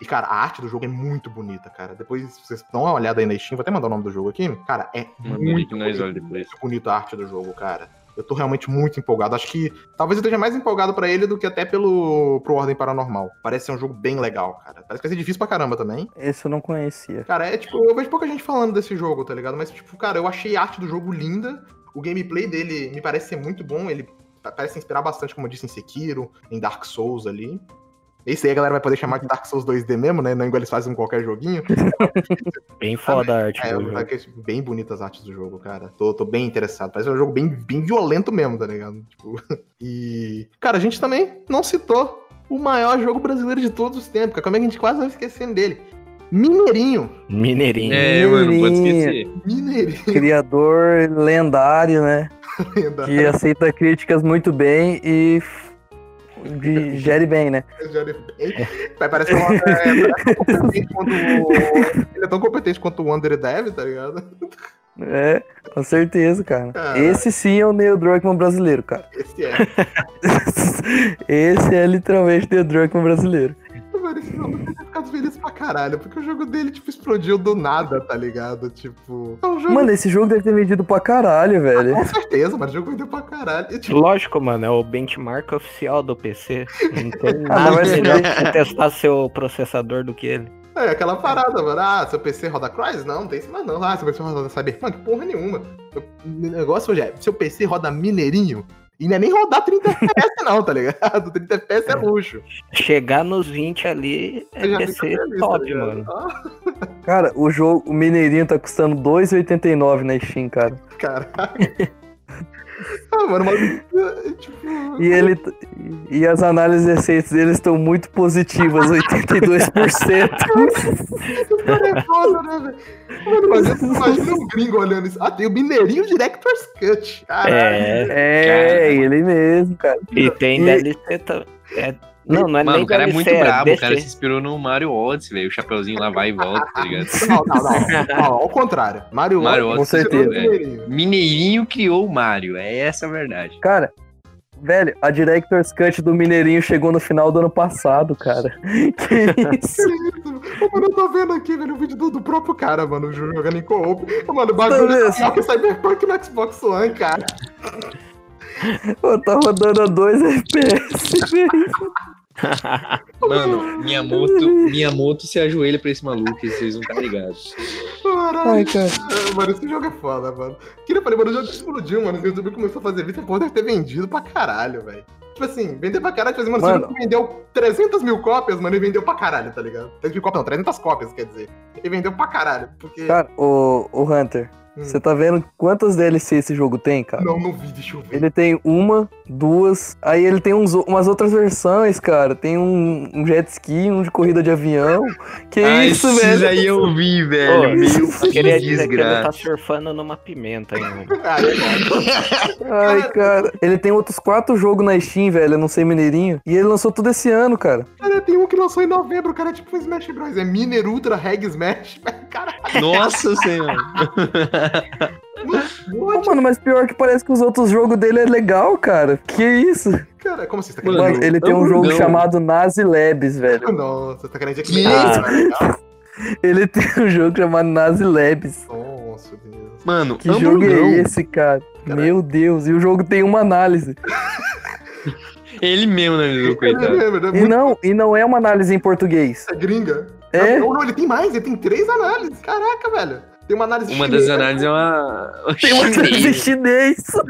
[SPEAKER 1] E, cara, a arte do jogo é muito bonita, cara. Depois vocês dão uma olhada aí na Steam, vou até mandar o nome do jogo aqui. Cara, é muito
[SPEAKER 3] nós
[SPEAKER 1] bonito, muito bonita a arte do jogo, cara. Eu tô realmente muito empolgado. Acho que talvez eu esteja mais empolgado pra ele do que até pelo pro Ordem Paranormal. Parece ser um jogo bem legal, cara. Parece que vai ser difícil pra caramba também.
[SPEAKER 4] Esse eu não conhecia.
[SPEAKER 1] Cara, é tipo, eu vejo pouca gente falando desse jogo, tá ligado? Mas, tipo, cara, eu achei a arte do jogo linda. O gameplay dele me parece ser muito bom. Ele pa- parece inspirar bastante, como eu disse, em Sekiro, em Dark Souls ali. Esse aí a galera vai poder chamar de Dark Souls 2D mesmo, né? Não igual eles fazem com qualquer joguinho.
[SPEAKER 2] Bem foda a arte
[SPEAKER 1] É, é que- bem bonitas as artes do jogo, cara. Tô, tô bem interessado. Parece um jogo bem, bem violento mesmo, tá ligado? Tipo, e. Cara, a gente também não citou o maior jogo brasileiro de todos os tempos. cara. Como é que a gente quase vai esquecendo dele? Mineirinho.
[SPEAKER 2] Mineirinho.
[SPEAKER 3] É, mano, pode esquecer.
[SPEAKER 1] Mineirinho.
[SPEAKER 4] Criador lendário, né?
[SPEAKER 1] lenda.
[SPEAKER 4] Que aceita críticas muito bem e f- digere bem, né?
[SPEAKER 1] Vai parecer uma. É, quanto. Ele é tão competente quanto o Under Dev, tá ligado?
[SPEAKER 4] É, com certeza, cara.
[SPEAKER 1] Cara.
[SPEAKER 4] Esse sim é o Neil Druckmann brasileiro, cara.
[SPEAKER 1] Esse é.
[SPEAKER 4] Esse é literalmente o Neil Druckmann brasileiro.
[SPEAKER 1] Mano, esse jogo deve ter ficado feliz pra caralho. Porque o jogo dele, tipo, explodiu do nada, tá ligado? Tipo. É um jogo.
[SPEAKER 4] Mano, esse jogo deve ter vendido pra caralho, velho.
[SPEAKER 1] Com certeza, mas o jogo vendeu pra caralho. E, tipo,
[SPEAKER 2] Lógico, mano, é o benchmark oficial do PC. Não tem
[SPEAKER 4] Ah,
[SPEAKER 2] nada melhor que testar seu processador do que ele.
[SPEAKER 1] É aquela parada, mano. Ah, seu PC roda Crysis? Não, não tem isso mais não. Ah, seu PC roda Cyberpunk? Porra nenhuma. O negócio hoje é, seu PC roda Mineirinho e não é nem rodar 30 FPS não, tá ligado? 30 FPS é luxo.
[SPEAKER 2] Chegar nos 20 ali é
[SPEAKER 1] feliz, tá
[SPEAKER 2] top,
[SPEAKER 1] ligado?
[SPEAKER 2] mano.
[SPEAKER 1] Ah,
[SPEAKER 4] Cara, o jogo, o Mineirinho tá custando 2,89 na Steam, cara.
[SPEAKER 1] Caralho. Ah, mano, mas. Tipo.
[SPEAKER 4] E ele e as análises recentes deles estão muito positivas, 82%.
[SPEAKER 1] Esse cara é foda, né, velho? Mano, mas eu imagina um gringo olhando isso. Ah, tem o Mineirinho Director's Cut. Caralho.
[SPEAKER 2] É,
[SPEAKER 4] É, ele mesmo, cara.
[SPEAKER 2] e tem
[SPEAKER 4] E-
[SPEAKER 2] DLC também. É, não, não é
[SPEAKER 3] Mano,
[SPEAKER 2] nem
[SPEAKER 3] o cara é muito brabo. O cara se inspirou no Mario Odyssey, velho. O chapeuzinho lá vai e volta, tá ligado?
[SPEAKER 1] Não, não, não. não. Ao contrário. Mario,
[SPEAKER 3] Mario
[SPEAKER 1] Odyssey o
[SPEAKER 3] velho.
[SPEAKER 1] Mineirinho.
[SPEAKER 3] Mineirinho criou o Mario. É essa a verdade.
[SPEAKER 4] Cara, velho, a Director's Cut do Mineirinho chegou no final do ano passado, cara. Que isso?
[SPEAKER 1] Ô, mano, eu tô vendo aqui, velho, o vídeo do, do próprio cara, mano, jogando em co-op. Mano, o bagulho é pior que Cyberpunk no Xbox One, cara.
[SPEAKER 4] Pô, tá rodando a 2 FPS, velho.
[SPEAKER 3] Mano, minha moto, minha moto se ajoelha pra esse maluco, vocês não tá ligados.
[SPEAKER 1] Caralho.
[SPEAKER 4] Ai, cara.
[SPEAKER 1] Ah, Mano, esse jogo é foda, mano. Que eu falei, mano, o jogo explodiu, mano. O YouTube começou a fazer vídeo, porra deve ter vendido pra caralho, velho. Tipo assim, vender pra caralho, tipo assim, mano,
[SPEAKER 4] Mano.
[SPEAKER 1] vendeu 300 mil cópias, mano, e vendeu pra caralho, tá ligado? 300 mil cópias, não, 300 cópias, quer dizer. E vendeu pra caralho, porque...
[SPEAKER 4] Cara, o, o Hunter,
[SPEAKER 1] Hum.
[SPEAKER 4] você tá vendo quantas DLC esse jogo tem, cara?
[SPEAKER 1] Não, não vi, deixa eu ver.
[SPEAKER 4] Ele tem uma, duas, aí ele tem uns, umas outras versões, cara. Tem um, um jet ski, um de corrida de avião. Que
[SPEAKER 3] Ah,
[SPEAKER 4] isso,
[SPEAKER 3] esses
[SPEAKER 4] velho?
[SPEAKER 3] aí eu vi, velho. Meu,
[SPEAKER 2] eu queria dizer que ele tá surfando numa pimenta ainda.
[SPEAKER 1] É.
[SPEAKER 4] Ai, cara. Ele tem outros quatro jogos na Steam, velho, eu não sei mineirinho. E ele lançou tudo esse ano, cara.
[SPEAKER 1] Cara, tem um que lançou em novembro, cara, é tipo um Smash Bros. É Miner Ultra Reg Smash. Caralho,
[SPEAKER 3] Nossa senhora.
[SPEAKER 4] Pô, mano, mas pior que parece que os outros jogos dele é legal, cara. Que isso?
[SPEAKER 1] cara, como assim? Você tá
[SPEAKER 3] Mano,
[SPEAKER 4] ele tem um jogo
[SPEAKER 3] não.
[SPEAKER 4] chamado Nazi Labs, velho.
[SPEAKER 1] Nossa, você tá querendo dizer que
[SPEAKER 3] Que
[SPEAKER 1] Ah,
[SPEAKER 3] isso?
[SPEAKER 1] legal?
[SPEAKER 4] Ele tem um jogo chamado Nazi Labs.
[SPEAKER 1] Nossa, Deus.
[SPEAKER 3] Mano,
[SPEAKER 4] Que jogo
[SPEAKER 3] hamburgão.
[SPEAKER 4] é esse, cara?
[SPEAKER 1] Caralho.
[SPEAKER 4] Meu Deus, e o jogo tem uma análise.
[SPEAKER 3] Ele mesmo analisou,
[SPEAKER 1] É,
[SPEAKER 3] coitado.
[SPEAKER 1] é, é
[SPEAKER 4] E
[SPEAKER 1] muito
[SPEAKER 4] não, e não é uma análise em português.
[SPEAKER 1] é gringa.
[SPEAKER 4] É?
[SPEAKER 1] Não, não, ele tem mais, ele tem três análises. Caraca, velho. Tem uma análise
[SPEAKER 3] Uma das
[SPEAKER 1] chinesa,
[SPEAKER 3] análises é uma.
[SPEAKER 4] Tem uma análise chinês.
[SPEAKER 1] chinesa,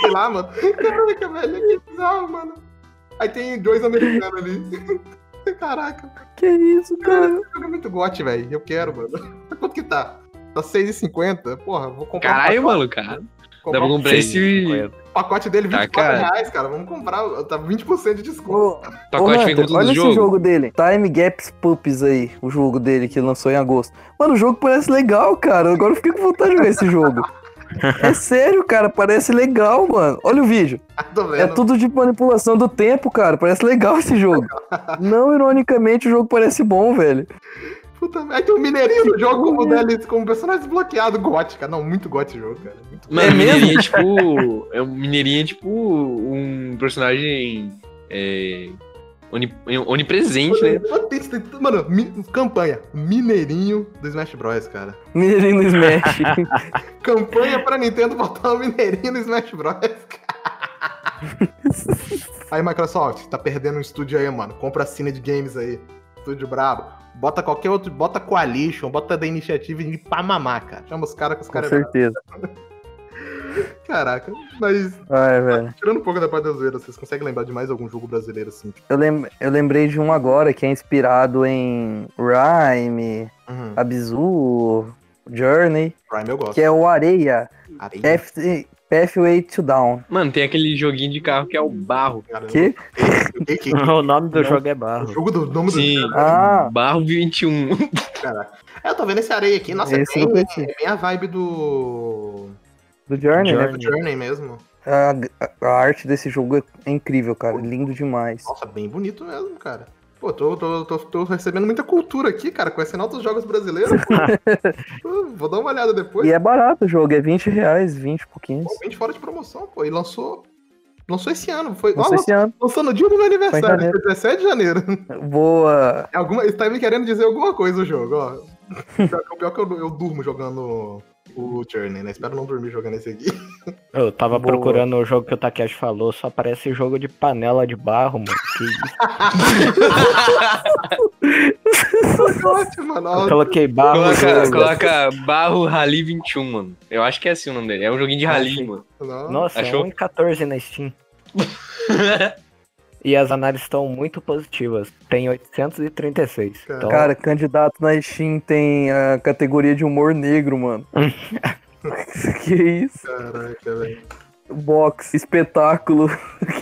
[SPEAKER 1] sei lá, mano. Caraca, velho, que bizarro, mano. Aí tem dois americanos ali. Caraca,
[SPEAKER 4] Que isso, cara?
[SPEAKER 1] esse jogo é muito gote, velho. Eu quero, mano. Quanto que tá? Tá 6,50? Porra, vou comprar
[SPEAKER 3] Caralho,
[SPEAKER 1] um
[SPEAKER 3] mano, cara. Dá
[SPEAKER 1] comprar
[SPEAKER 3] pra comprar esse.
[SPEAKER 1] O pacote dele,
[SPEAKER 3] Tá
[SPEAKER 1] 24
[SPEAKER 3] caro.
[SPEAKER 1] reais, cara. Vamos comprar. Tá 20% de desconto.
[SPEAKER 4] Ô,
[SPEAKER 3] Pacote
[SPEAKER 4] Hunter, olha esse
[SPEAKER 3] jogos.
[SPEAKER 4] jogo dele. Time Gaps Pups aí, o jogo dele que lançou em agosto. Mano, o jogo parece legal, cara. Agora eu fiquei com vontade de jogar esse jogo. É sério, cara, parece legal, mano. Olha o vídeo.
[SPEAKER 1] Tô vendo.
[SPEAKER 4] É tudo de manipulação do tempo, cara. Parece legal esse jogo. Não ironicamente, o jogo parece bom, velho.
[SPEAKER 1] Puta merda. Aí tem um mineirinho no jogo como, DLC, como personagem desbloqueado. Gote, cara. Não, muito gote esse jogo, cara. Muito
[SPEAKER 4] É mesmo?
[SPEAKER 3] Mineirinho é tipo. É um Mineirinho é tipo um personagem. É, oni- onipresente, né?
[SPEAKER 1] Mano, campanha. Mineirinho do Smash Bros, cara.
[SPEAKER 4] Mineirinho no Smash.
[SPEAKER 1] Campanha pra Nintendo botar o Mineirinho no Smash Bros. aí, Microsoft, tá perdendo um estúdio aí, mano. Compra a Cine de Games aí. Estúdio brabo. Bota qualquer outro. Bota Coalition, bota da iniciativa e pra mamar, cara. Chama os caras que os
[SPEAKER 4] Com
[SPEAKER 1] caras.
[SPEAKER 4] certeza.
[SPEAKER 1] Caraca. Mas,
[SPEAKER 4] Ai, velho.
[SPEAKER 1] tirando um pouco da parte da zoeira, vocês conseguem lembrar de mais algum jogo brasileiro assim?
[SPEAKER 4] Eu, lem eu lembrei de um agora que é inspirado em Rhyme,
[SPEAKER 1] Uhum.
[SPEAKER 4] Abzu, Journey,
[SPEAKER 1] Prime eu gosto.
[SPEAKER 4] que é o Areia,
[SPEAKER 1] Areia,
[SPEAKER 4] Path- Pathway to Down.
[SPEAKER 3] Mano, tem aquele joguinho de carro que é o barro.
[SPEAKER 1] cara.
[SPEAKER 4] Que?
[SPEAKER 2] O nome do
[SPEAKER 1] Não.
[SPEAKER 2] jogo é
[SPEAKER 1] o
[SPEAKER 2] barro.
[SPEAKER 1] jogo do nome
[SPEAKER 3] Sim.
[SPEAKER 1] do
[SPEAKER 4] Ah,
[SPEAKER 3] Barro 21.
[SPEAKER 1] cara. É, eu tô vendo esse areia aqui. Nossa,
[SPEAKER 4] Esse
[SPEAKER 1] é bem, é bem a vibe do.
[SPEAKER 4] do Journey, né?
[SPEAKER 1] do Journey mesmo.
[SPEAKER 4] A, a arte desse jogo é incrível, cara. Lindo demais.
[SPEAKER 1] Nossa, bem bonito mesmo, cara. Pô, tô, tô, tô, tô recebendo muita cultura aqui, cara, conhecendo outros jogos brasileiros. Pô, Vou dar uma olhada depois.
[SPEAKER 4] E é barato o jogo, é 20 reais, 20 e pouquinhos.
[SPEAKER 1] Pô, 20 fora de promoção, pô. E lançou. Lançou esse ano. Foi, ó,
[SPEAKER 4] sei esse ano.
[SPEAKER 1] lançou no dia do meu aniversário, foi 17 de janeiro.
[SPEAKER 4] Boa.
[SPEAKER 1] Alguma, está me querendo dizer alguma coisa o jogo, ó. Pior que eu, eu durmo jogando o Journey, né? Espero não dormir jogando esse aqui.
[SPEAKER 2] Eu tava
[SPEAKER 4] Boa.
[SPEAKER 2] procurando o jogo que o Takeshi falou, só parece jogo de panela de barro, mano. Que isso?
[SPEAKER 1] Ótimo, mano.
[SPEAKER 2] Coloquei barro.
[SPEAKER 3] Coloca, coloca Barro Rally 21, mano. Eu acho que é assim o nome dele. É um joguinho de rally,
[SPEAKER 2] sim.
[SPEAKER 3] mano.
[SPEAKER 1] não.
[SPEAKER 2] Nossa,
[SPEAKER 3] Achou?
[SPEAKER 2] é 1,14 na Steam. E as análises estão muito positivas. Tem 836.
[SPEAKER 1] Cara.
[SPEAKER 2] Então,
[SPEAKER 4] Cara, candidato na Steam tem a categoria de humor negro, mano. que isso?
[SPEAKER 1] Caraca, velho.
[SPEAKER 4] Box, espetáculo.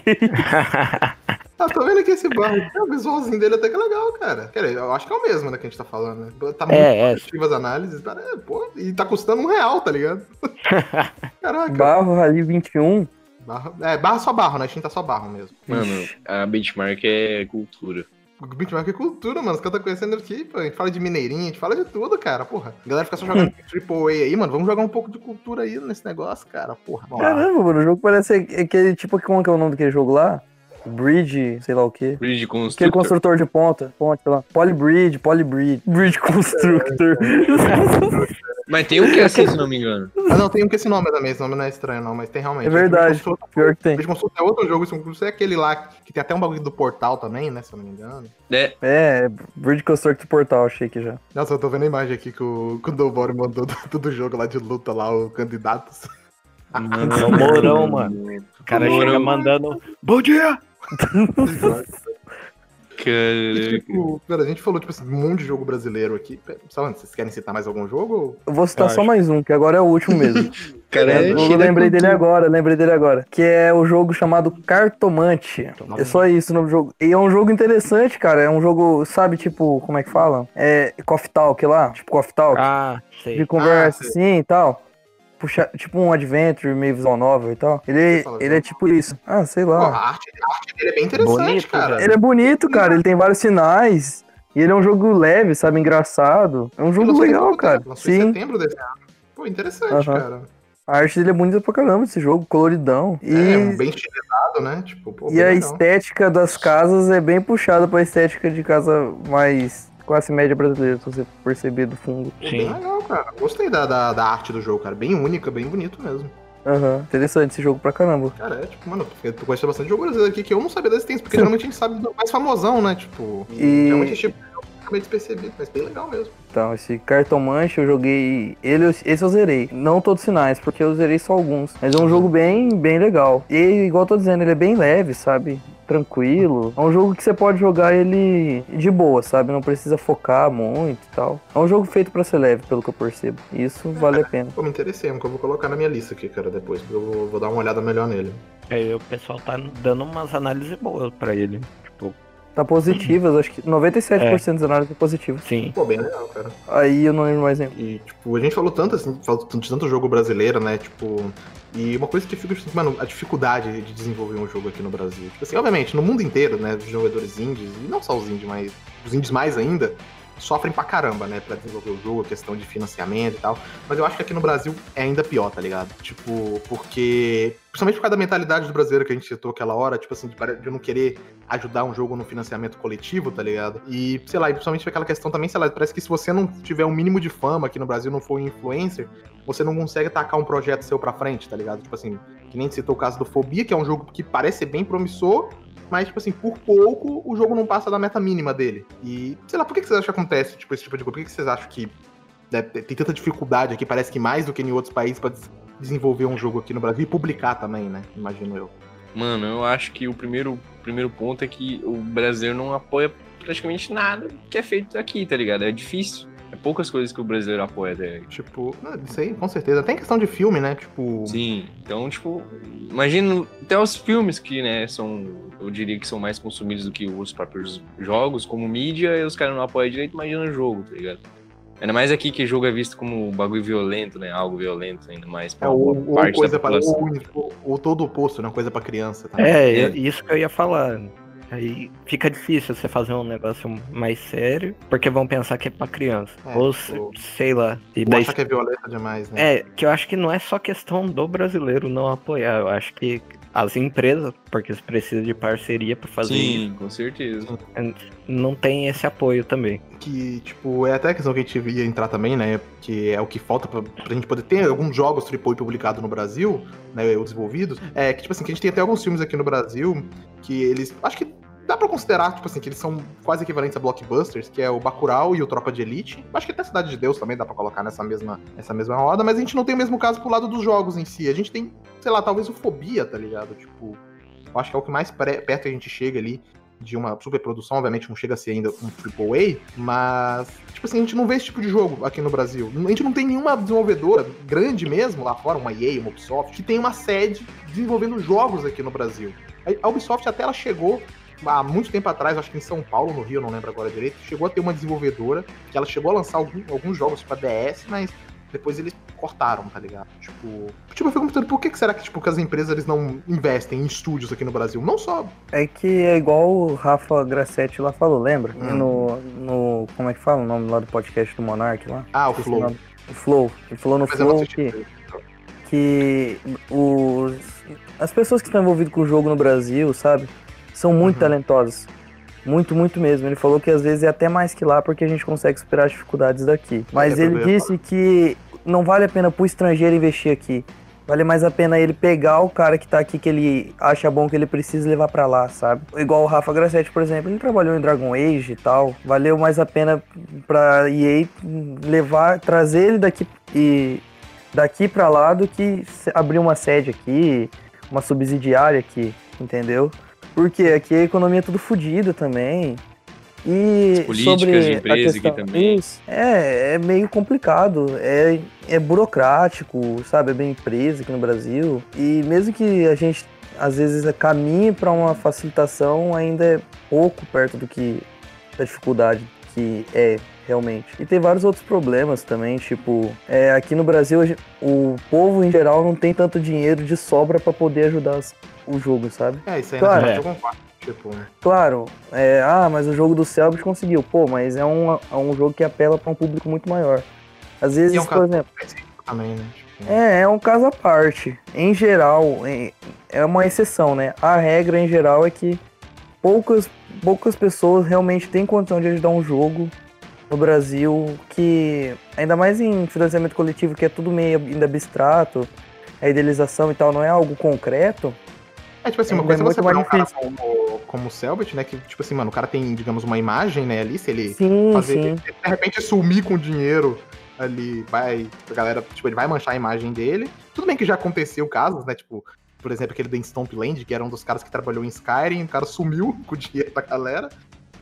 [SPEAKER 4] Que isso?
[SPEAKER 1] Ah, tô vendo aqui esse barro. O visualzinho dele até que é legal, cara. Quer dizer, eu acho que é o mesmo, né, que a gente tá falando, né? Tá muito
[SPEAKER 2] É, é.
[SPEAKER 1] positivas as análises. Cara, é, pô, e tá custando um real, tá ligado? Caraca.
[SPEAKER 4] Barro Rally 21.
[SPEAKER 1] Barro, é, barro só barro, né? Tinta só barro mesmo.
[SPEAKER 3] Mano, a benchmark é cultura.
[SPEAKER 1] O Benchmark é cultura, mano. Os caras tá conhecendo aqui, pô. A gente fala de mineirinho, a gente fala de tudo, cara. Porra. A galera fica só jogando Triple A aí, mano. Vamos jogar um pouco de cultura aí nesse negócio, cara. Porra.
[SPEAKER 4] Caramba, mano, o jogo parece aquele tipo, como que é o nome daquele jogo lá? Bridge, sei lá o quê.
[SPEAKER 3] Bridge
[SPEAKER 4] Aquele
[SPEAKER 3] Constructor.
[SPEAKER 4] construtor de ponta, ponte, sei lá. Polybridge, Polybridge. Bridge Constructor.
[SPEAKER 3] Mas tem um que é assim, se não me engano.
[SPEAKER 1] Ah, não, tem um que esse nome também. Esse nome não é estranho, não, mas tem realmente.
[SPEAKER 4] É verdade.
[SPEAKER 1] Bridge Constructor-
[SPEAKER 4] Pior que tem.
[SPEAKER 1] Bridge Constructor é outro jogo. Constructor é aquele lá que tem até um bagulho do portal também, né? Se eu não me engano.
[SPEAKER 3] É,
[SPEAKER 4] É, Bridge Constructor Portal, achei que já.
[SPEAKER 1] Nossa, eu tô vendo a imagem aqui que o, que o Dobori mandou do, do, do jogo lá de luta lá, o candidatos.
[SPEAKER 2] Mano, é o Mourão, mano. O cara
[SPEAKER 3] Mourão.
[SPEAKER 2] chega mandando. Bom dia!
[SPEAKER 3] Caraca.
[SPEAKER 1] tipo, pera, a gente falou, tipo assim, um monte de jogo brasileiro aqui. Antes, vocês querem citar mais algum jogo?
[SPEAKER 4] Eu vou citar
[SPEAKER 2] Eu
[SPEAKER 4] só
[SPEAKER 2] acho.
[SPEAKER 4] mais um, que agora é o último mesmo.
[SPEAKER 3] Cara, é
[SPEAKER 4] eu
[SPEAKER 3] cheio da
[SPEAKER 4] lembrei dele agora, lembrei dele agora. Que é o jogo chamado Cartomante. É só isso no jogo. E é um jogo interessante, cara. É um jogo, sabe, tipo, como é que fala? É Coffee Talk lá, tipo Coffee Talk.
[SPEAKER 2] Ah, sei.
[SPEAKER 4] de conversa
[SPEAKER 1] sei.
[SPEAKER 4] assim e tal. Puxa, tipo um adventure, meio visual novel e tal. Ele, ele é tipo isso. Ah, sei
[SPEAKER 1] Pô,
[SPEAKER 4] lá.
[SPEAKER 1] a, arte, a arte dele é bem interessante,
[SPEAKER 2] Bonito,
[SPEAKER 1] cara.
[SPEAKER 2] velho.
[SPEAKER 4] Ele é bonito, cara. Ele tem vários sinais. E ele é um jogo leve, sabe? Engraçado. É um jogo legal, cara.
[SPEAKER 1] Lançou em
[SPEAKER 4] Sim.
[SPEAKER 1] setembro desse ano. Pô, interessante,
[SPEAKER 4] Aham.
[SPEAKER 1] cara.
[SPEAKER 4] A arte dele é bonita pra caramba, esse jogo, coloridão. E,
[SPEAKER 1] É, um bem estilizado, né? Tipo, pô,
[SPEAKER 4] e a
[SPEAKER 1] legal.
[SPEAKER 4] estética das casas é bem puxada pra estética de casa mais classe média brasileira, se você perceber do fundo.
[SPEAKER 1] Pô,
[SPEAKER 2] Sim.
[SPEAKER 1] Bem legal, cara. Gostei da, da, da arte do jogo, cara. Bem única, bem bonito mesmo.
[SPEAKER 4] Aham, interessante esse jogo pra caramba.
[SPEAKER 1] Cara, é tipo, mano, porque tu conhece bastante jogo brasileiro aqui que eu não sabia da existência, porque geralmente a gente sabe do mais famosão, né? Tipo,
[SPEAKER 4] E-
[SPEAKER 1] geralmente tipo, acabei despercebido, mas bem legal mesmo.
[SPEAKER 4] Então, esse cartomante eu joguei. Ele, esse eu zerei. Não todos os sinais, porque eu zerei só alguns. Mas é um jogo bem, bem legal. E igual eu tô dizendo, ele é bem leve, sabe? Tranquilo. É um jogo que você pode jogar ele de boa, sabe? Não precisa focar muito e tal. É um jogo feito pra ser leve, pelo que eu percebo. Isso vale a pena.
[SPEAKER 1] Pô, me interessei, é um que eu vou colocar na minha lista aqui, cara, depois. porque Eu vou, vou dar uma olhada melhor nele.
[SPEAKER 2] Aí o pessoal tá dando umas análises boas pra ele.
[SPEAKER 4] Tá positivas, acho que 97% das análises é positivas.
[SPEAKER 2] sim.
[SPEAKER 1] Pô, bem legal, cara.
[SPEAKER 4] Aí eu não lembro mais nenhum.
[SPEAKER 1] E, tipo, a gente falou tanto, assim, falou de tanto jogo brasileiro, né? Tipo. E uma coisa que fica, tipo, mano, a dificuldade de desenvolver um jogo aqui no Brasil. Tipo assim, obviamente, no mundo inteiro, né? Os jogadores indies, e não só os indies, mas os indies mais ainda, sofrem pra caramba, né? Pra desenvolver o jogo, questão de financiamento e tal. Mas eu acho que aqui no Brasil é ainda pior, tá ligado? Tipo, porque. Principalmente por causa da mentalidade do brasileiro que a gente citou aquela hora, tipo assim, de, não querer ajudar um jogo no financiamento coletivo, tá ligado? E, sei lá, e principalmente aquela questão também, sei lá, parece que se você não tiver um mínimo de fama aqui no Brasil, não for influencer, você não consegue atacar um projeto seu pra frente, tá ligado? Tipo assim, que nem citou o caso do Fobia, que é um jogo que parece bem promissor, mas, tipo assim, por pouco o jogo não passa da meta mínima dele. E, sei lá, por que que vocês acham que acontece, tipo, esse tipo de coisa? Por que que vocês acham que né, tem tanta dificuldade aqui, parece que mais do que em outros países, des- desenvolver um jogo aqui no Brasil e publicar também, né? Imagino eu.
[SPEAKER 3] Mano, eu acho que o primeiro, primeiro ponto é que o brasileiro não apoia praticamente nada que é feito aqui, tá ligado? É difícil. É poucas coisas que o brasileiro apoia até.
[SPEAKER 1] Tipo, não, isso aí, com certeza. Tem questão de filme, né? Tipo.
[SPEAKER 3] Sim, então, tipo, imagina até os filmes que, né, são, eu diria que são mais consumidos do que os próprios jogos, como mídia, e os caras não apoiam direito, imagina o jogo, tá ligado? Ainda mais aqui que jogo é visto como um bagulho violento, né? Algo violento, ainda mais pra
[SPEAKER 1] É, ou, ou
[SPEAKER 3] parte
[SPEAKER 1] coisa
[SPEAKER 3] da
[SPEAKER 1] para
[SPEAKER 3] população.
[SPEAKER 1] ou, ou, ou todo o oposto, né? Coisa pra criança. Tá?
[SPEAKER 2] É,
[SPEAKER 3] É.
[SPEAKER 2] isso que eu ia falar. Aí fica difícil você fazer um negócio mais sério, porque vão pensar que é pra criança.
[SPEAKER 1] É,
[SPEAKER 2] Ou se- sei lá. E
[SPEAKER 1] Ou
[SPEAKER 2] daí,
[SPEAKER 1] acha que é violenta demais, né?
[SPEAKER 2] é, que eu acho que não é só questão do brasileiro não apoiar. Eu acho que as empresas, porque eles precisam de parceria pra fazer isso,
[SPEAKER 3] Sim, com certeza.
[SPEAKER 2] não tem esse apoio também.
[SPEAKER 1] Que, tipo, é até a questão que a gente ia entrar também, né? Que é o que falta pra, pra gente poder ter alguns jogos AAA publicados no Brasil, né? Ou desenvolvidos. É que, tipo assim, que a gente tem até alguns filmes aqui no Brasil que eles. Acho que dá pra considerar, tipo assim, que eles são quase equivalentes a blockbusters, que é o Bacurau e o Tropa de Elite. Acho que até Cidade de Deus também dá pra colocar nessa mesma, nessa mesma roda, mas a gente não tem o mesmo caso pro lado dos jogos em si. A gente tem, sei lá, talvez o Fobia, tá ligado? Tipo, eu acho que é o que mais perto a gente chega ali de uma superprodução, obviamente não chega a ser ainda um AAA, mas, tipo assim, a gente não vê esse tipo de jogo aqui no Brasil. A gente não tem nenhuma desenvolvedora grande mesmo lá fora, uma EA, uma Ubisoft, que tem uma sede desenvolvendo jogos aqui no Brasil. A Ubisoft até ela chegou há muito tempo atrás, acho que em São Paulo, no Rio, não lembro agora direito, chegou a ter uma desenvolvedora que ela chegou a lançar algum- alguns jogos pra DS, mas depois eles cortaram, tá ligado? Tipo, tipo eu fico perguntando por que, que será que, tipo, que as empresas eles não investem em estúdios aqui no Brasil? Não só
[SPEAKER 4] É que é igual o Rafa Grassetti lá falou, lembra?
[SPEAKER 1] Hum.
[SPEAKER 4] No, no. Como é que fala o nome lá do podcast do Monark lá?
[SPEAKER 1] Ah, o Flow.
[SPEAKER 4] nome. O Flow. Ele falou no
[SPEAKER 1] Mas
[SPEAKER 4] Flow que, que os, as pessoas que estão envolvidas com o jogo no Brasil, sabe? São muito
[SPEAKER 1] Uhum.
[SPEAKER 4] talentosas. Muito, muito mesmo. Ele falou que às vezes é até mais que lá porque a gente consegue superar as dificuldades daqui. Mas
[SPEAKER 1] É,
[SPEAKER 4] ele disse que não vale a pena pro estrangeiro investir aqui. Vale mais a pena ele pegar o cara que tá aqui que ele acha bom que ele precisa levar pra lá, sabe? Igual o Rafa Grassetti, por exemplo, ele trabalhou em Dragon Age e tal. Valeu mais a pena pra EA levar, trazer ele daqui e daqui pra lá do que abrir uma sede aqui, uma subsidiária aqui, entendeu? Porque aqui a economia é tudo fodida também. E
[SPEAKER 3] As políticas
[SPEAKER 4] sobre
[SPEAKER 3] de
[SPEAKER 4] a
[SPEAKER 3] empresa aqui
[SPEAKER 4] questão-
[SPEAKER 3] também.
[SPEAKER 4] Isso. É, é meio complicado, é, é burocrático, sabe? É bem empresa aqui no Brasil. E mesmo que a gente às vezes caminhe para uma facilitação, ainda é pouco perto do que da dificuldade que é realmente. E tem vários outros problemas também, tipo, é, aqui no Brasil o povo em geral não tem tanto dinheiro de sobra para poder ajudar o jogo, sabe?
[SPEAKER 1] É, isso aí
[SPEAKER 4] Claro.
[SPEAKER 1] né, eu concordo. Tipo,
[SPEAKER 4] Claro, é, ah, mas o jogo do Selbit conseguiu. Pô, mas é um, é um jogo que apela para um público muito maior. Às vezes,
[SPEAKER 1] E é um
[SPEAKER 4] por
[SPEAKER 1] caso-
[SPEAKER 4] exemplo,
[SPEAKER 1] também, né? Tipo,
[SPEAKER 4] é, é um caso à parte. Em geral, é, é uma exceção, né? A regra em geral é que poucas, poucas pessoas realmente têm condição de ajudar um jogo no Brasil que, ainda mais em financiamento coletivo, que é tudo meio ainda abstrato, a idealização e tal não é algo concreto,
[SPEAKER 1] É tipo assim, uma
[SPEAKER 4] É,
[SPEAKER 1] coisa
[SPEAKER 4] é
[SPEAKER 1] você pegar um cara como, como o Selbit, né? Que, tipo assim, mano, o cara tem, digamos, uma imagem, né, ali, se ele
[SPEAKER 4] sim,
[SPEAKER 1] fazer,
[SPEAKER 4] sim.
[SPEAKER 1] de repente sumir com dinheiro ali, vai, a galera, tipo, ele vai manchar a imagem dele. Tudo bem que já aconteceu casos, né, tipo, por exemplo, aquele da Stompland, que era um dos caras que trabalhou em Skyrim, o cara sumiu com o dinheiro da galera.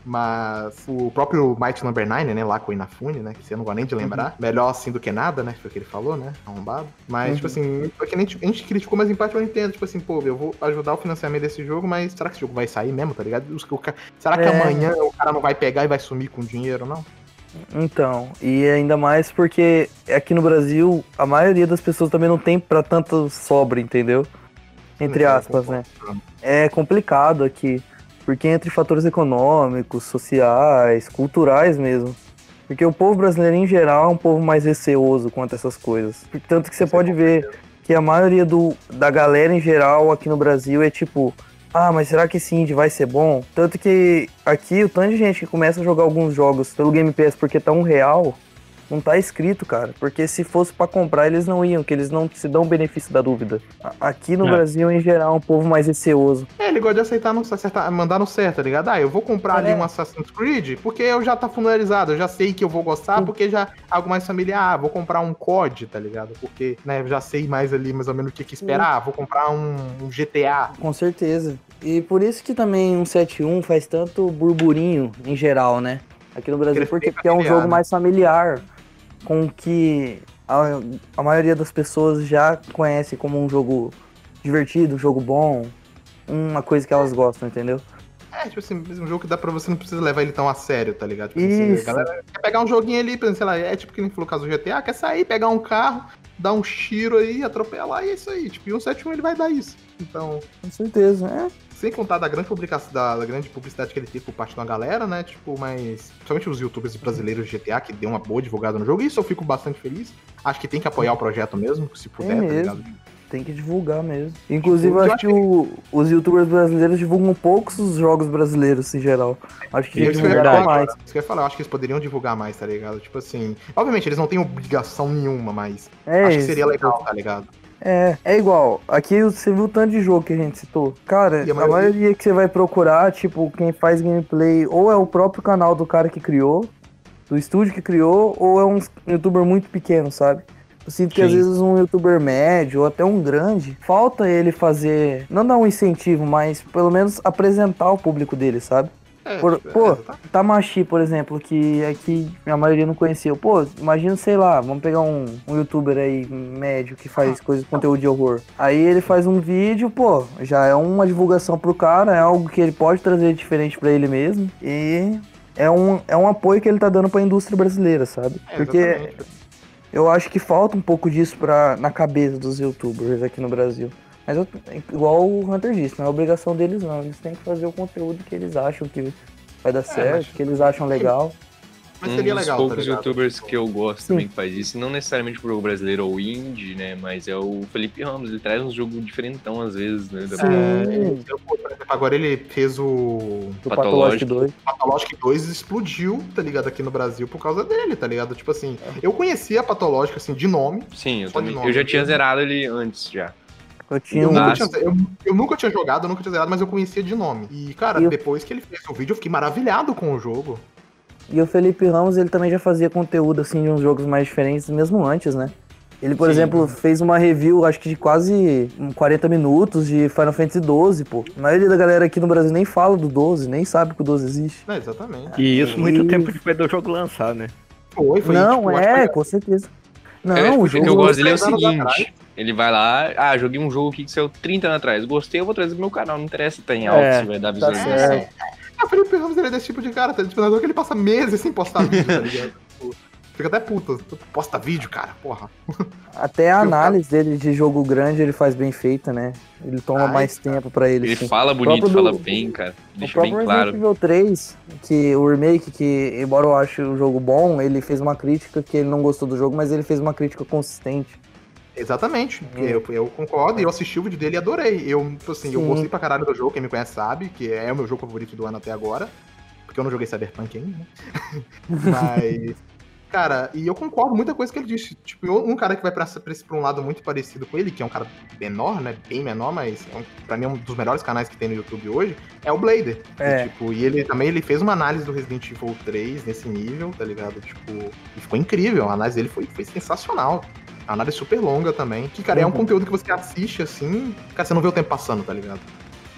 [SPEAKER 1] Mas o próprio Might Number 9, né, lá com o Inafune, né, que você não gosta nem de lembrar. Melhor assim do que nada, né, foi o que ele falou, né, arrombado. Mas,
[SPEAKER 4] Uhum.
[SPEAKER 1] tipo assim, é que nem a gente criticou, mas em parte eu entendo, tipo assim, pô, eu vou ajudar o financiamento desse jogo, mas será que esse jogo vai sair mesmo, tá ligado? Os- o Será que
[SPEAKER 4] É.
[SPEAKER 1] amanhã o cara não vai pegar e vai sumir com o dinheiro, não?
[SPEAKER 4] Então, e ainda mais porque aqui no Brasil a maioria das pessoas também não tem pra tanto sobra, entendeu? Entre
[SPEAKER 1] Sim,
[SPEAKER 4] aspas, né? É complicado aqui, porque entre fatores econômicos, sociais, culturais mesmo. Porque o povo brasileiro em geral é um povo mais receoso quanto a essas coisas. Tanto que você
[SPEAKER 1] é
[SPEAKER 4] pode ver que a maioria do, da galera em geral aqui no Brasil é tipo, ah, mas será que esse indie vai ser bom? Tanto que aqui o tanto de gente que começa a jogar alguns jogos pelo Game Pass porque tá um real, não tá escrito, cara. Porque se fosse pra comprar, eles não iam, que eles não se dão o benefício da dúvida. Aqui no
[SPEAKER 3] É.
[SPEAKER 4] Brasil, em geral, é um povo mais receoso.
[SPEAKER 1] É, ele gosta de aceitar, no, acertar, mandar no certo, tá ligado? Ah, eu vou comprar ali
[SPEAKER 4] É.
[SPEAKER 1] um Assassin's Creed porque eu já tá familiarizado, eu já sei que eu vou gostar,
[SPEAKER 4] Sim.
[SPEAKER 1] porque já é algo mais familiar. Ah, vou comprar um COD, tá ligado? Porque, né, eu já sei mais ali, mais ou menos o que, que esperar. Vou comprar um, um GTA.
[SPEAKER 4] Com certeza. E por isso que também 171 faz tanto burburinho em geral, né? Aqui no Brasil,
[SPEAKER 1] Porque
[SPEAKER 4] porque,
[SPEAKER 1] é
[SPEAKER 4] é um
[SPEAKER 1] familiar,
[SPEAKER 4] jogo
[SPEAKER 1] né?
[SPEAKER 4] mais familiar, com o que a, a maioria das pessoas já conhece como um jogo divertido, um jogo bom, uma coisa que elas gostam, entendeu?
[SPEAKER 1] É, tipo assim, um jogo que dá pra você não precisa levar ele tão a sério, tá ligado? Tipo assim,
[SPEAKER 4] Isso.
[SPEAKER 1] a galera quer pegar um joguinho ali, por exemplo, sei lá, é tipo que nem falou o caso do GTA, quer sair, pegar um carro, dar um tiro aí, atropelar e é isso aí. Tipo, e um 71 ele vai dar isso. Então,
[SPEAKER 4] Com certeza, é.
[SPEAKER 1] Sem contar da grande publicação, da, da grande publicidade que ele teve por parte da galera, né? Tipo, mas. Principalmente os youtubers brasileiros de GTA, que deu uma boa divulgada no jogo. Isso eu fico bastante feliz. Acho que tem que apoiar o projeto mesmo, se puder, tá
[SPEAKER 4] mesmo.
[SPEAKER 1] ligado?
[SPEAKER 4] Tem que divulgar mesmo. Inclusive,
[SPEAKER 1] eu
[SPEAKER 4] acho que o- os youtubers brasileiros divulgam poucos os jogos brasileiros em geral. Acho que eles
[SPEAKER 1] que falar,
[SPEAKER 4] mais.
[SPEAKER 1] Isso que eu ia falar, eu acho que eles poderiam divulgar mais, tá ligado? Tipo assim. Obviamente, eles não têm obrigação nenhuma, mas
[SPEAKER 4] É
[SPEAKER 1] acho que
[SPEAKER 4] isso.
[SPEAKER 1] seria legal, tá ligado?
[SPEAKER 4] É, é igual. Aqui você viu o tanto de jogo que a gente citou. Cara,
[SPEAKER 1] a
[SPEAKER 4] a
[SPEAKER 1] maioria-
[SPEAKER 4] maioria que você vai procurar, tipo, quem faz gameplay, ou é o próprio canal do cara que criou, do estúdio que criou, ou é um youtuber muito pequeno, sabe? Eu sinto que às
[SPEAKER 3] Sim.
[SPEAKER 4] vezes um youtuber médio ou até um grande, falta ele fazer, não dar um incentivo, mas pelo menos apresentar o público dele, sabe?
[SPEAKER 1] É,
[SPEAKER 4] Por- pô,
[SPEAKER 1] é, tá-
[SPEAKER 4] Tamashi, por exemplo, que aqui a maioria não conhecia. Pô, imagina, sei lá, vamos pegar um, um youtuber aí médio que faz coisas conteúdo de horror. Aí ele faz um vídeo, pô, já é uma divulgação pro cara, é algo que ele pode trazer diferente pra ele mesmo. E é um, é um apoio que ele tá dando pra indústria brasileira, sabe?
[SPEAKER 1] é,
[SPEAKER 4] Porque
[SPEAKER 1] exatamente.
[SPEAKER 4] eu acho que falta um pouco disso pra, na cabeça dos youtubers aqui no Brasil. Mas eu- igual o Hunter disse, não é obrigação deles não. Eles têm que fazer o conteúdo que eles acham que vai dar certo,
[SPEAKER 1] mas-
[SPEAKER 4] que eles acham legal.
[SPEAKER 1] Mas
[SPEAKER 3] um
[SPEAKER 1] seria
[SPEAKER 3] dos
[SPEAKER 1] legal,
[SPEAKER 3] poucos
[SPEAKER 1] tá
[SPEAKER 3] youtubers que eu gosto
[SPEAKER 4] Sim.
[SPEAKER 3] também que faz isso, não necessariamente pro jogo brasileiro ou indie, né? Mas é o Felipe Ramos, ele traz um jogo diferentão às vezes, né? da-
[SPEAKER 4] Sim.
[SPEAKER 1] É, agora ele fez o
[SPEAKER 4] Do
[SPEAKER 3] Patológico.
[SPEAKER 4] Patológico 2.
[SPEAKER 1] Pathologic 2 explodiu, tá ligado, aqui no Brasil por causa dele, tá ligado? Tipo assim, eu conhecia a Patológica, assim, de nome.
[SPEAKER 3] Sim, eu também.
[SPEAKER 1] nome,
[SPEAKER 3] Eu já tinha zerado ele antes já.
[SPEAKER 4] Eu tinha
[SPEAKER 1] Eu
[SPEAKER 4] um.
[SPEAKER 1] nunca, tinha, eu, eu nunca tinha jogado, eu nunca tinha zerado, mas eu conhecia de nome. E, cara,
[SPEAKER 4] E eu-
[SPEAKER 1] depois que ele fez o vídeo, eu fiquei maravilhado com o jogo.
[SPEAKER 4] E o Felipe Ramos, ele também já fazia conteúdo assim de uns jogos mais diferentes, mesmo antes, né? Ele, por
[SPEAKER 1] Sim.
[SPEAKER 4] exemplo, fez uma review, acho que de quase hum, 40 minutos de Final Fantasy XII, pô. A maioria da galera aqui no Brasil nem fala do 12, nem sabe que o 12 existe.
[SPEAKER 1] É, exatamente.
[SPEAKER 2] E isso muito
[SPEAKER 4] E-
[SPEAKER 2] tempo depois do jogo lançar, né?
[SPEAKER 1] Foi, foi.
[SPEAKER 4] não,
[SPEAKER 1] tipo,
[SPEAKER 4] é,
[SPEAKER 1] que
[SPEAKER 4] com certeza. Não,
[SPEAKER 3] É,
[SPEAKER 4] o
[SPEAKER 3] o
[SPEAKER 4] jogo...
[SPEAKER 3] que eu gosto dele é o seguinte: ele vai lá, ah, joguei um jogo aqui que saiu 30 anos atrás. Gostei, eu vou trazer pro meu canal. Não interessa se tá em alto,
[SPEAKER 4] É,
[SPEAKER 3] se vai dar
[SPEAKER 4] tá
[SPEAKER 3] visualização.
[SPEAKER 4] certo.
[SPEAKER 1] Ah, o Felipe Ramos ele é desse tipo de cara, tá? Tipo, que ele passa meses sem postar vídeo, tá ligado? Tipo, Fica até puto. Posta vídeo, cara, porra.
[SPEAKER 4] Até a análise dele de jogo grande ele faz bem feita, né? Ele toma
[SPEAKER 1] Ah,
[SPEAKER 4] mais
[SPEAKER 1] isso,
[SPEAKER 4] tempo pra ele.
[SPEAKER 3] Ele
[SPEAKER 4] sim.
[SPEAKER 3] fala bonito,
[SPEAKER 4] próprio
[SPEAKER 3] fala
[SPEAKER 4] do-
[SPEAKER 3] bem, cara.
[SPEAKER 4] O
[SPEAKER 3] Deixa bem
[SPEAKER 4] próprio
[SPEAKER 3] claro.
[SPEAKER 4] Resident Evil 3, que o remake, que embora eu ache o jogo bom, ele fez uma crítica que ele não gostou do jogo, mas ele fez uma crítica consistente.
[SPEAKER 1] Exatamente.
[SPEAKER 4] Hum.
[SPEAKER 1] Eu, eu concordo e eu assisti o vídeo dele e adorei. Eu, assim, eu gostei pra caralho do jogo, quem me conhece sabe, que é o meu jogo favorito do ano até agora. Porque eu não joguei Cyberpunk ainda, né? Mas. Cara, e eu concordo muita coisa que ele disse. Tipo, um cara que vai pra, pra, pra um lado muito parecido com ele, que é um cara menor, né? Bem menor, mas é um, pra mim é um dos melhores canais que tem no YouTube hoje, é o Blader.
[SPEAKER 4] É.
[SPEAKER 1] E, tipo, e ele também ele fez uma análise do Resident Evil 3 nesse nível, tá ligado? Tipo, e ficou incrível. A análise dele foi, foi sensacional. A análise super longa também. Que, cara, é um
[SPEAKER 4] Uhum.
[SPEAKER 1] conteúdo que você assiste assim, cara, você não vê o tempo passando, tá ligado?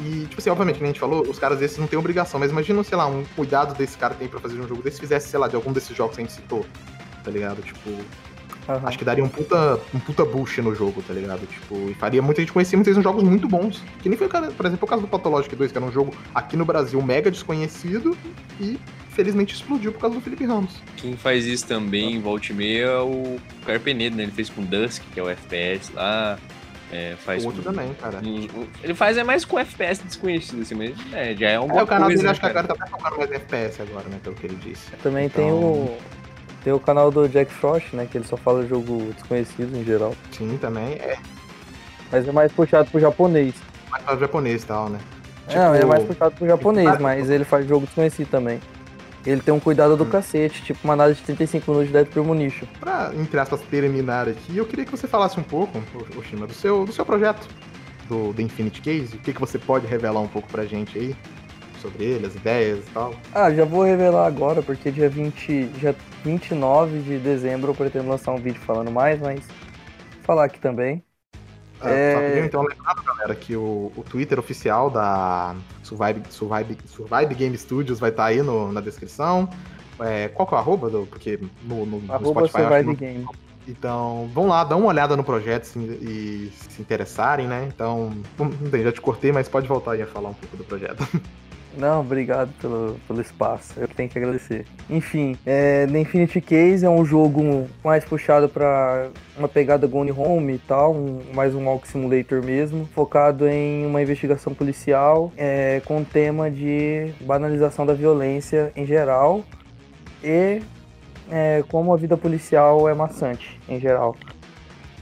[SPEAKER 1] E, tipo assim, obviamente, como a gente falou, os caras desses não têm obrigação, mas imagina, sei lá, um cuidado desse cara tem pra fazer um jogo desse, fizesse, sei lá, de algum desses jogos que a gente citou, tá ligado? Tipo,
[SPEAKER 4] Aham.
[SPEAKER 1] acho que daria um puta, um puta boost no jogo, tá ligado? Tipo, e faria muita gente conhecer muitos jogos muito bons. Que nem foi, por exemplo, o caso do Pathologic 2, que era um jogo aqui no Brasil mega desconhecido e felizmente explodiu por causa do Felipe Ramos.
[SPEAKER 3] Quem faz isso também, volta e meia, é o Carpenedo, né? Ele fez com Dusk, que é o FPS lá. É, faz
[SPEAKER 1] o outro
[SPEAKER 3] com-
[SPEAKER 1] também, cara.
[SPEAKER 3] um- um- Ele faz é mais com FPS desconhecido, assim, mas é, já é alguma
[SPEAKER 1] É, o canal
[SPEAKER 3] coisa,
[SPEAKER 1] dele
[SPEAKER 3] né,
[SPEAKER 1] acho que
[SPEAKER 3] cara?
[SPEAKER 1] agora tá focando mais FPS agora, né? Pelo que ele disse.
[SPEAKER 4] Também tem
[SPEAKER 1] Então-
[SPEAKER 4] o. Tem o canal do Jack Frost, né? Que ele só fala jogo desconhecido em geral.
[SPEAKER 1] Sim, também. É
[SPEAKER 4] Mas é mais puxado pro japonês.
[SPEAKER 1] mais para japonês e tal, né?
[SPEAKER 4] Não, ele é mais
[SPEAKER 1] Tipo,
[SPEAKER 4] puxado pro japonês, mas ele faz jogo desconhecido também. Ele tem um cuidado do cacete, tipo uma análise de 35 minutos de Dead Premonition.
[SPEAKER 1] Pra, entre aspas, terminar aqui, eu queria que você falasse um pouco, o- Oshima, do seu, do seu projeto, do The Infinite Case. O que, que você pode revelar um pouco pra gente aí? Sobre ele, as ideias e tal.
[SPEAKER 4] Ah, já vou revelar agora, porque dia 20, dia 29 de dezembro eu pretendo lançar um vídeo falando mais, mas falar aqui também. É.
[SPEAKER 1] rapidinho, então, lembrando, galera, que o, o Twitter oficial da Survive, Survive, Survive Game Studios vai estar aí no- na descrição. É, qual que é o arroba? Do, porque no, no, no
[SPEAKER 4] Arroba
[SPEAKER 1] Spotify acho que
[SPEAKER 4] Survive Game.
[SPEAKER 1] Então, vão lá, dá uma olhada no projeto se- e se interessarem, né? Então, não tem, já te cortei, mas pode voltar aí a falar um pouco do projeto.
[SPEAKER 4] Não, obrigado pelo, pelo espaço. Eu tenho que agradecer. Enfim, é, The Infinity Case é um jogo mais puxado para uma pegada Gone Home e tal, um- mais um Walk Simulator mesmo, focado em uma investigação policial é, com o tema de banalização da violência em geral e é, como a vida policial é maçante em geral.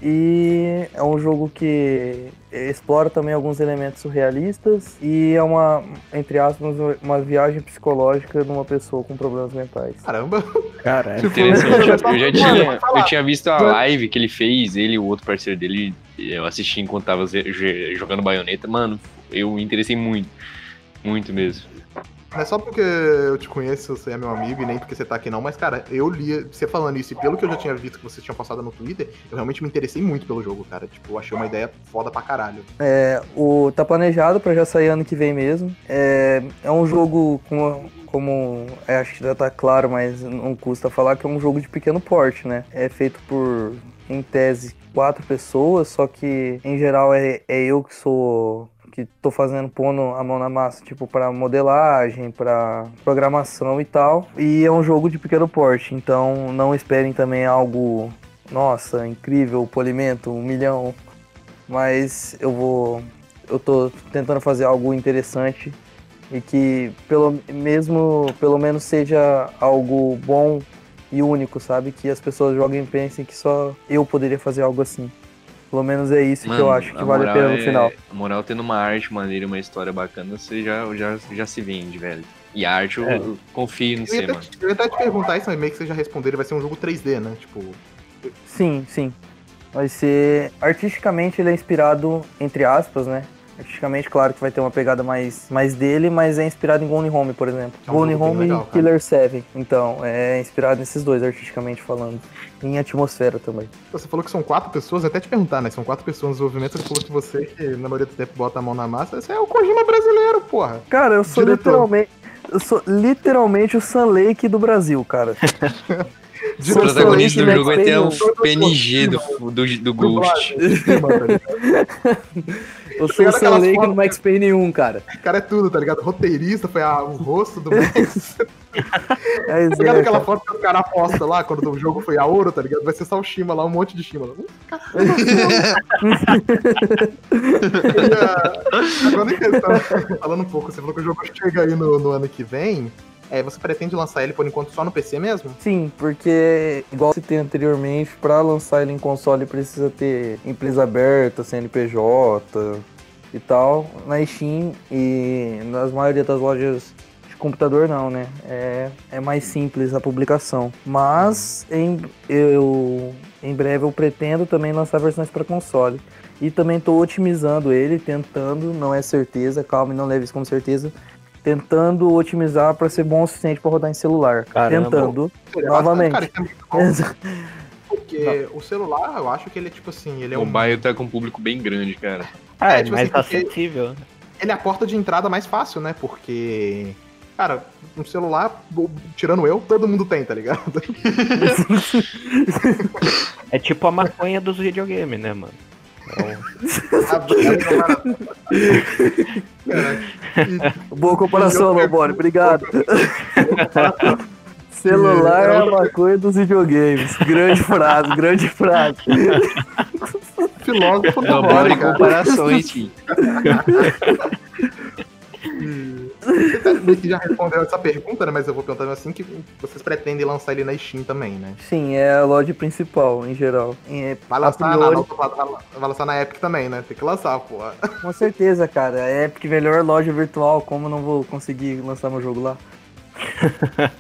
[SPEAKER 4] E é um jogo que explora também alguns elementos surrealistas e é uma, entre aspas, uma viagem psicológica de uma pessoa com problemas mentais.
[SPEAKER 1] Caramba!
[SPEAKER 2] Cara,
[SPEAKER 1] Tipo,
[SPEAKER 3] Interessante. Eu já, tinha, eu tinha visto a live que ele fez, ele e o outro parceiro dele, eu assisti enquanto tava jogando baioneta. Mano, eu me interessei muito. Muito mesmo.
[SPEAKER 1] Não é só porque eu te conheço, você é meu amigo, e nem porque você tá aqui não, mas, cara, eu li, você falando isso, e pelo que eu já tinha visto que você tinha postado no Twitter, eu realmente me interessei muito pelo jogo, cara. Tipo, eu achei uma ideia foda pra caralho.
[SPEAKER 4] É, o, tá planejado pra já sair ano que vem mesmo. É, é um jogo com, como é, acho que já tá claro, mas não custa falar que é um jogo de pequeno porte, né? É feito por, em tese, quatro pessoas, só que em geral é, é eu que sou que tô fazendo pondo a mão na massa, tipo para modelagem, para programação e tal. E é um jogo de pequeno porte, então não esperem também algo, nossa, incrível, polimento, um milhão. Mas eu vou eu tô tentando fazer algo interessante e que pelo mesmo pelo menos seja algo bom e único, sabe? Que as pessoas joguem e pensem que só eu poderia fazer algo assim. Pelo menos é isso que eu acho que vale a pena no
[SPEAKER 3] é-
[SPEAKER 4] final.
[SPEAKER 3] A moral tendo uma arte maneira, uma história bacana, você já, já, já se vende, velho. E a arte eu,
[SPEAKER 2] É.
[SPEAKER 3] eu confio no
[SPEAKER 1] Eu ia,
[SPEAKER 3] você, mano.
[SPEAKER 1] eu ia até te perguntar isso, mas meio que você já respondeu, ele vai ser um jogo 3D, né? Tipo,
[SPEAKER 4] Sim, sim. Vai ser. Artisticamente ele é inspirado, entre aspas, né? Artisticamente, claro que vai ter uma pegada mais, mais dele, mas é inspirado em Gone Home, por exemplo.
[SPEAKER 1] É um
[SPEAKER 4] Gone Home
[SPEAKER 1] legal,
[SPEAKER 4] e
[SPEAKER 1] cara.
[SPEAKER 4] Killer 7. Então, é inspirado nesses dois, artisticamente falando. Em atmosfera também.
[SPEAKER 1] você falou que são quatro pessoas, até te perguntar, né? São quatro pessoas no desenvolvimento, você falou que você, que na maioria do tempo bota a mão na massa, você é o Kojima brasileiro, porra.
[SPEAKER 4] Cara, eu sou
[SPEAKER 1] Diretor.
[SPEAKER 4] literalmente. Eu sou literalmente o Sun Lake do Brasil, cara.
[SPEAKER 3] O
[SPEAKER 4] Sou
[SPEAKER 3] protagonista do jogo vai ter o
[SPEAKER 4] Payne,
[SPEAKER 3] PNG do, do, do Ghost.
[SPEAKER 4] Eu sou o
[SPEAKER 1] aquelas
[SPEAKER 4] Lake no Max Payne 1, cara.
[SPEAKER 1] O cara é tudo, tá ligado? Roteirista, foi a- o rosto do Max.
[SPEAKER 4] É,
[SPEAKER 1] Tá ligado
[SPEAKER 4] é,
[SPEAKER 1] aquela
[SPEAKER 4] cara.
[SPEAKER 1] foto que o cara aposta lá, quando o jogo foi a ouro, tá ligado? Vai ser só o Shima lá, um monte de Shima. lá. E, Agora em questão, falando um pouco, você falou que o jogo chega aí no, no ano que vem. É, você pretende lançar ele por enquanto só no PC mesmo?
[SPEAKER 4] Sim, porque, igual citei anteriormente, para lançar ele em console precisa ter empresa aberta, CNPJ e tal, na Steam e nas maioria das lojas de computador não, né? É, é mais simples a publicação. Mas em, eu, em breve eu pretendo também lançar versões para console. E também estou otimizando ele, tentando, não é certeza, calma, não leve isso como certeza, tentando otimizar para ser bom o suficiente para rodar em celular.
[SPEAKER 2] Caramba.
[SPEAKER 4] Tentando,
[SPEAKER 1] Seria
[SPEAKER 4] novamente.
[SPEAKER 1] bastante, cara, é porque o celular, eu acho que ele é tipo assim, ele é
[SPEAKER 3] O
[SPEAKER 1] um
[SPEAKER 3] mobile tá com um público bem grande, cara.
[SPEAKER 2] Ah,
[SPEAKER 1] É,
[SPEAKER 2] é,
[SPEAKER 1] tipo
[SPEAKER 2] mais
[SPEAKER 1] assim, porque-
[SPEAKER 2] acessível.
[SPEAKER 1] ele é a porta de entrada mais fácil, né? Porque, cara, um celular, tirando eu, todo mundo tem, tá ligado?
[SPEAKER 2] É tipo a maconha dos videogames, né, mano?
[SPEAKER 1] Cara,
[SPEAKER 4] Boa comparação, Lobone, obrigado. Celular é a maconha dos videogames. Grande frase, grande frase.
[SPEAKER 1] filósofo da hora,
[SPEAKER 3] comparações.
[SPEAKER 1] Você já respondeu essa pergunta, né? Mas eu vou perguntando assim que vocês pretendem lançar ele na Steam também, né?
[SPEAKER 4] Sim, é a loja principal, em geral. É,
[SPEAKER 1] Vai
[SPEAKER 4] a
[SPEAKER 1] lançar, na,
[SPEAKER 4] priori-
[SPEAKER 1] vai lançar na Epic também, né? Tem que lançar, pô.
[SPEAKER 4] Com certeza, cara. É Epic, melhor loja virtual. Como não vou conseguir lançar meu jogo lá?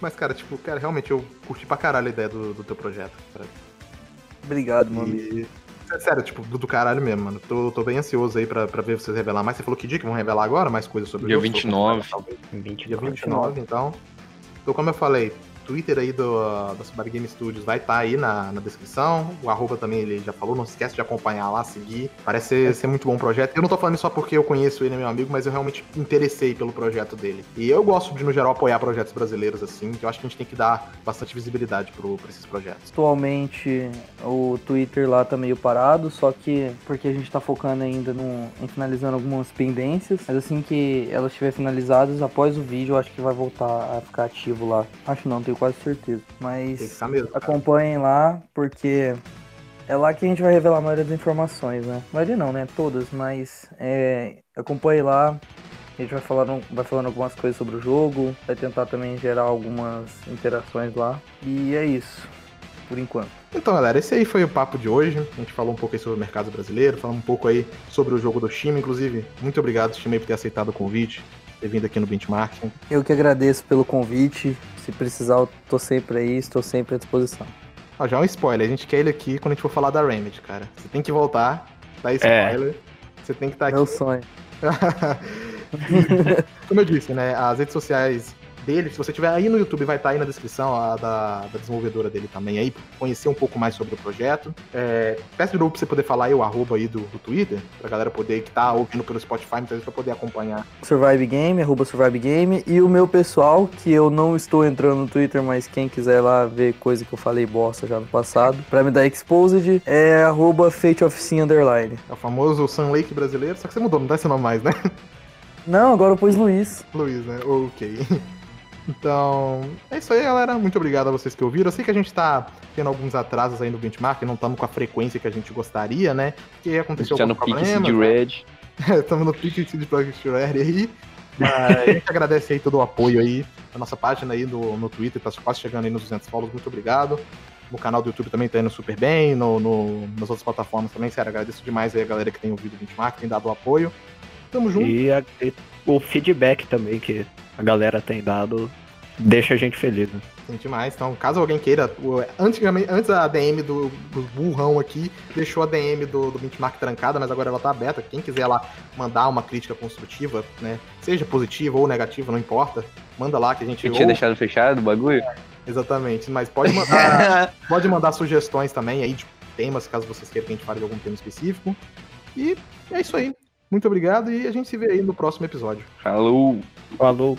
[SPEAKER 1] Mas, cara, tipo, cara, realmente eu curti pra caralho a ideia do, do teu projeto. Cara.
[SPEAKER 4] Obrigado, meu amigo.
[SPEAKER 1] É sério, tipo, do, do caralho mesmo, mano. Tô, tô bem ansioso aí pra, pra ver vocês revelar mais. Você falou que dia que vão revelar agora? Mais coisas sobre
[SPEAKER 3] Dia
[SPEAKER 1] o jogo?
[SPEAKER 3] 29.
[SPEAKER 1] Talvez.
[SPEAKER 2] 20
[SPEAKER 1] Dia 29, então. Então, como eu falei, Twitter aí do, da Subar Game Studios vai estar aí na, na descrição. O arroba também ele já falou, não esquece de acompanhar lá, seguir. Parece ser, ser muito bom o projeto. Eu não tô falando só porque eu conheço ele, é meu amigo, mas eu realmente me interessei pelo projeto dele. E eu gosto de, no geral, apoiar projetos brasileiros assim, que eu acho que a gente tem que dar bastante visibilidade pro, pra esses projetos.
[SPEAKER 4] Atualmente o Twitter lá tá meio parado, só que porque a gente tá focando ainda no, em finalizando algumas pendências. Mas assim que elas estiverem finalizadas, após o vídeo, eu acho que vai voltar a ficar ativo lá. Acho não, tenho quase certeza. Mas
[SPEAKER 1] mesmo.
[SPEAKER 4] acompanhem lá, porque é lá que a gente vai revelar a maioria das informações, né? A maioria não, né? Todas, mas é, acompanhe lá. A gente vai falando, vai falando algumas coisas sobre o jogo, vai tentar também gerar algumas interações lá. E é isso, por enquanto.
[SPEAKER 1] Então, galera, esse aí foi o papo de hoje. A gente falou um pouco aí sobre o mercado brasileiro, falamos um pouco aí sobre o jogo do time. Inclusive, muito obrigado, time, por ter aceitado o convite, ter vindo aqui no Benchmarking.
[SPEAKER 4] Eu que agradeço pelo convite. Se precisar, eu tô sempre aí, estou sempre à disposição.
[SPEAKER 1] Ó, já é um spoiler, a gente quer ele aqui quando a gente for falar da Remedy, cara. Você tem que voltar, tá aí
[SPEAKER 2] É.
[SPEAKER 1] spoiler. Você tem que estar
[SPEAKER 4] Meu
[SPEAKER 1] aqui.
[SPEAKER 4] sonho.
[SPEAKER 1] Como eu disse, né? As redes sociais dele, se você tiver aí no YouTube, vai estar aí na descrição a da, da desenvolvedora dele também aí, conhecer um pouco mais sobre o projeto. É, peço de novo pra você poder falar aí o arroba aí do, do Twitter, pra galera poder que tá ouvindo pelo Spotify, muitas vezes pra poder acompanhar.
[SPEAKER 4] Survive Game, arroba Survive Game. E o meu pessoal, que eu não estou entrando no Twitter, mas quem quiser lá ver coisa que eu falei bosta já no passado, pra me dar exposed, é arroba Fate of Sin Underline.
[SPEAKER 1] É o famoso Sun Lake brasileiro, só que você mudou, não dá esse nome mais, né?
[SPEAKER 4] Não, agora eu pus Luiz.
[SPEAKER 1] Luiz, né? Ok. Então, é isso aí, galera. Muito obrigado a vocês que ouviram. Eu sei que a gente tá tendo alguns atrasos aí no benchmark, não estamos com a frequência que a gente gostaria, né? Porque
[SPEAKER 3] A gente
[SPEAKER 1] aconteceu
[SPEAKER 3] tá pique
[SPEAKER 1] problemas.
[SPEAKER 3] de
[SPEAKER 1] né?
[SPEAKER 3] Red.
[SPEAKER 1] Estamos no pique de Project Red aí. Mas a gente agradece aí todo o apoio aí da nossa página aí no, no Twitter, tá quase chegando aí nos 200 follows, muito obrigado. No canal do YouTube também tá indo super bem, no, no- nas outras plataformas também, sério, agradeço demais aí a galera que tem ouvido o Benchmark, tem dado o apoio. Tamo junto.
[SPEAKER 2] E, a- e o feedback também que a galera tem dado deixa a gente feliz. Né?
[SPEAKER 1] Tem demais. Então, caso alguém queira, antigamente, antes a DM do, do burrão aqui deixou a DM do, do Benchmark trancada, mas agora ela tá aberta. Quem quiser lá mandar uma crítica construtiva, né? Seja positiva ou negativa, não importa. Manda lá que a gente
[SPEAKER 3] Eu tinha deixado fechado o bagulho?
[SPEAKER 1] Exatamente. Mas pode mandar, pode mandar sugestões também aí de temas, caso vocês queiram que a gente fale de algum tema específico. E é isso aí. Muito obrigado e a gente se vê aí no próximo episódio.
[SPEAKER 3] Falou!
[SPEAKER 2] Falou.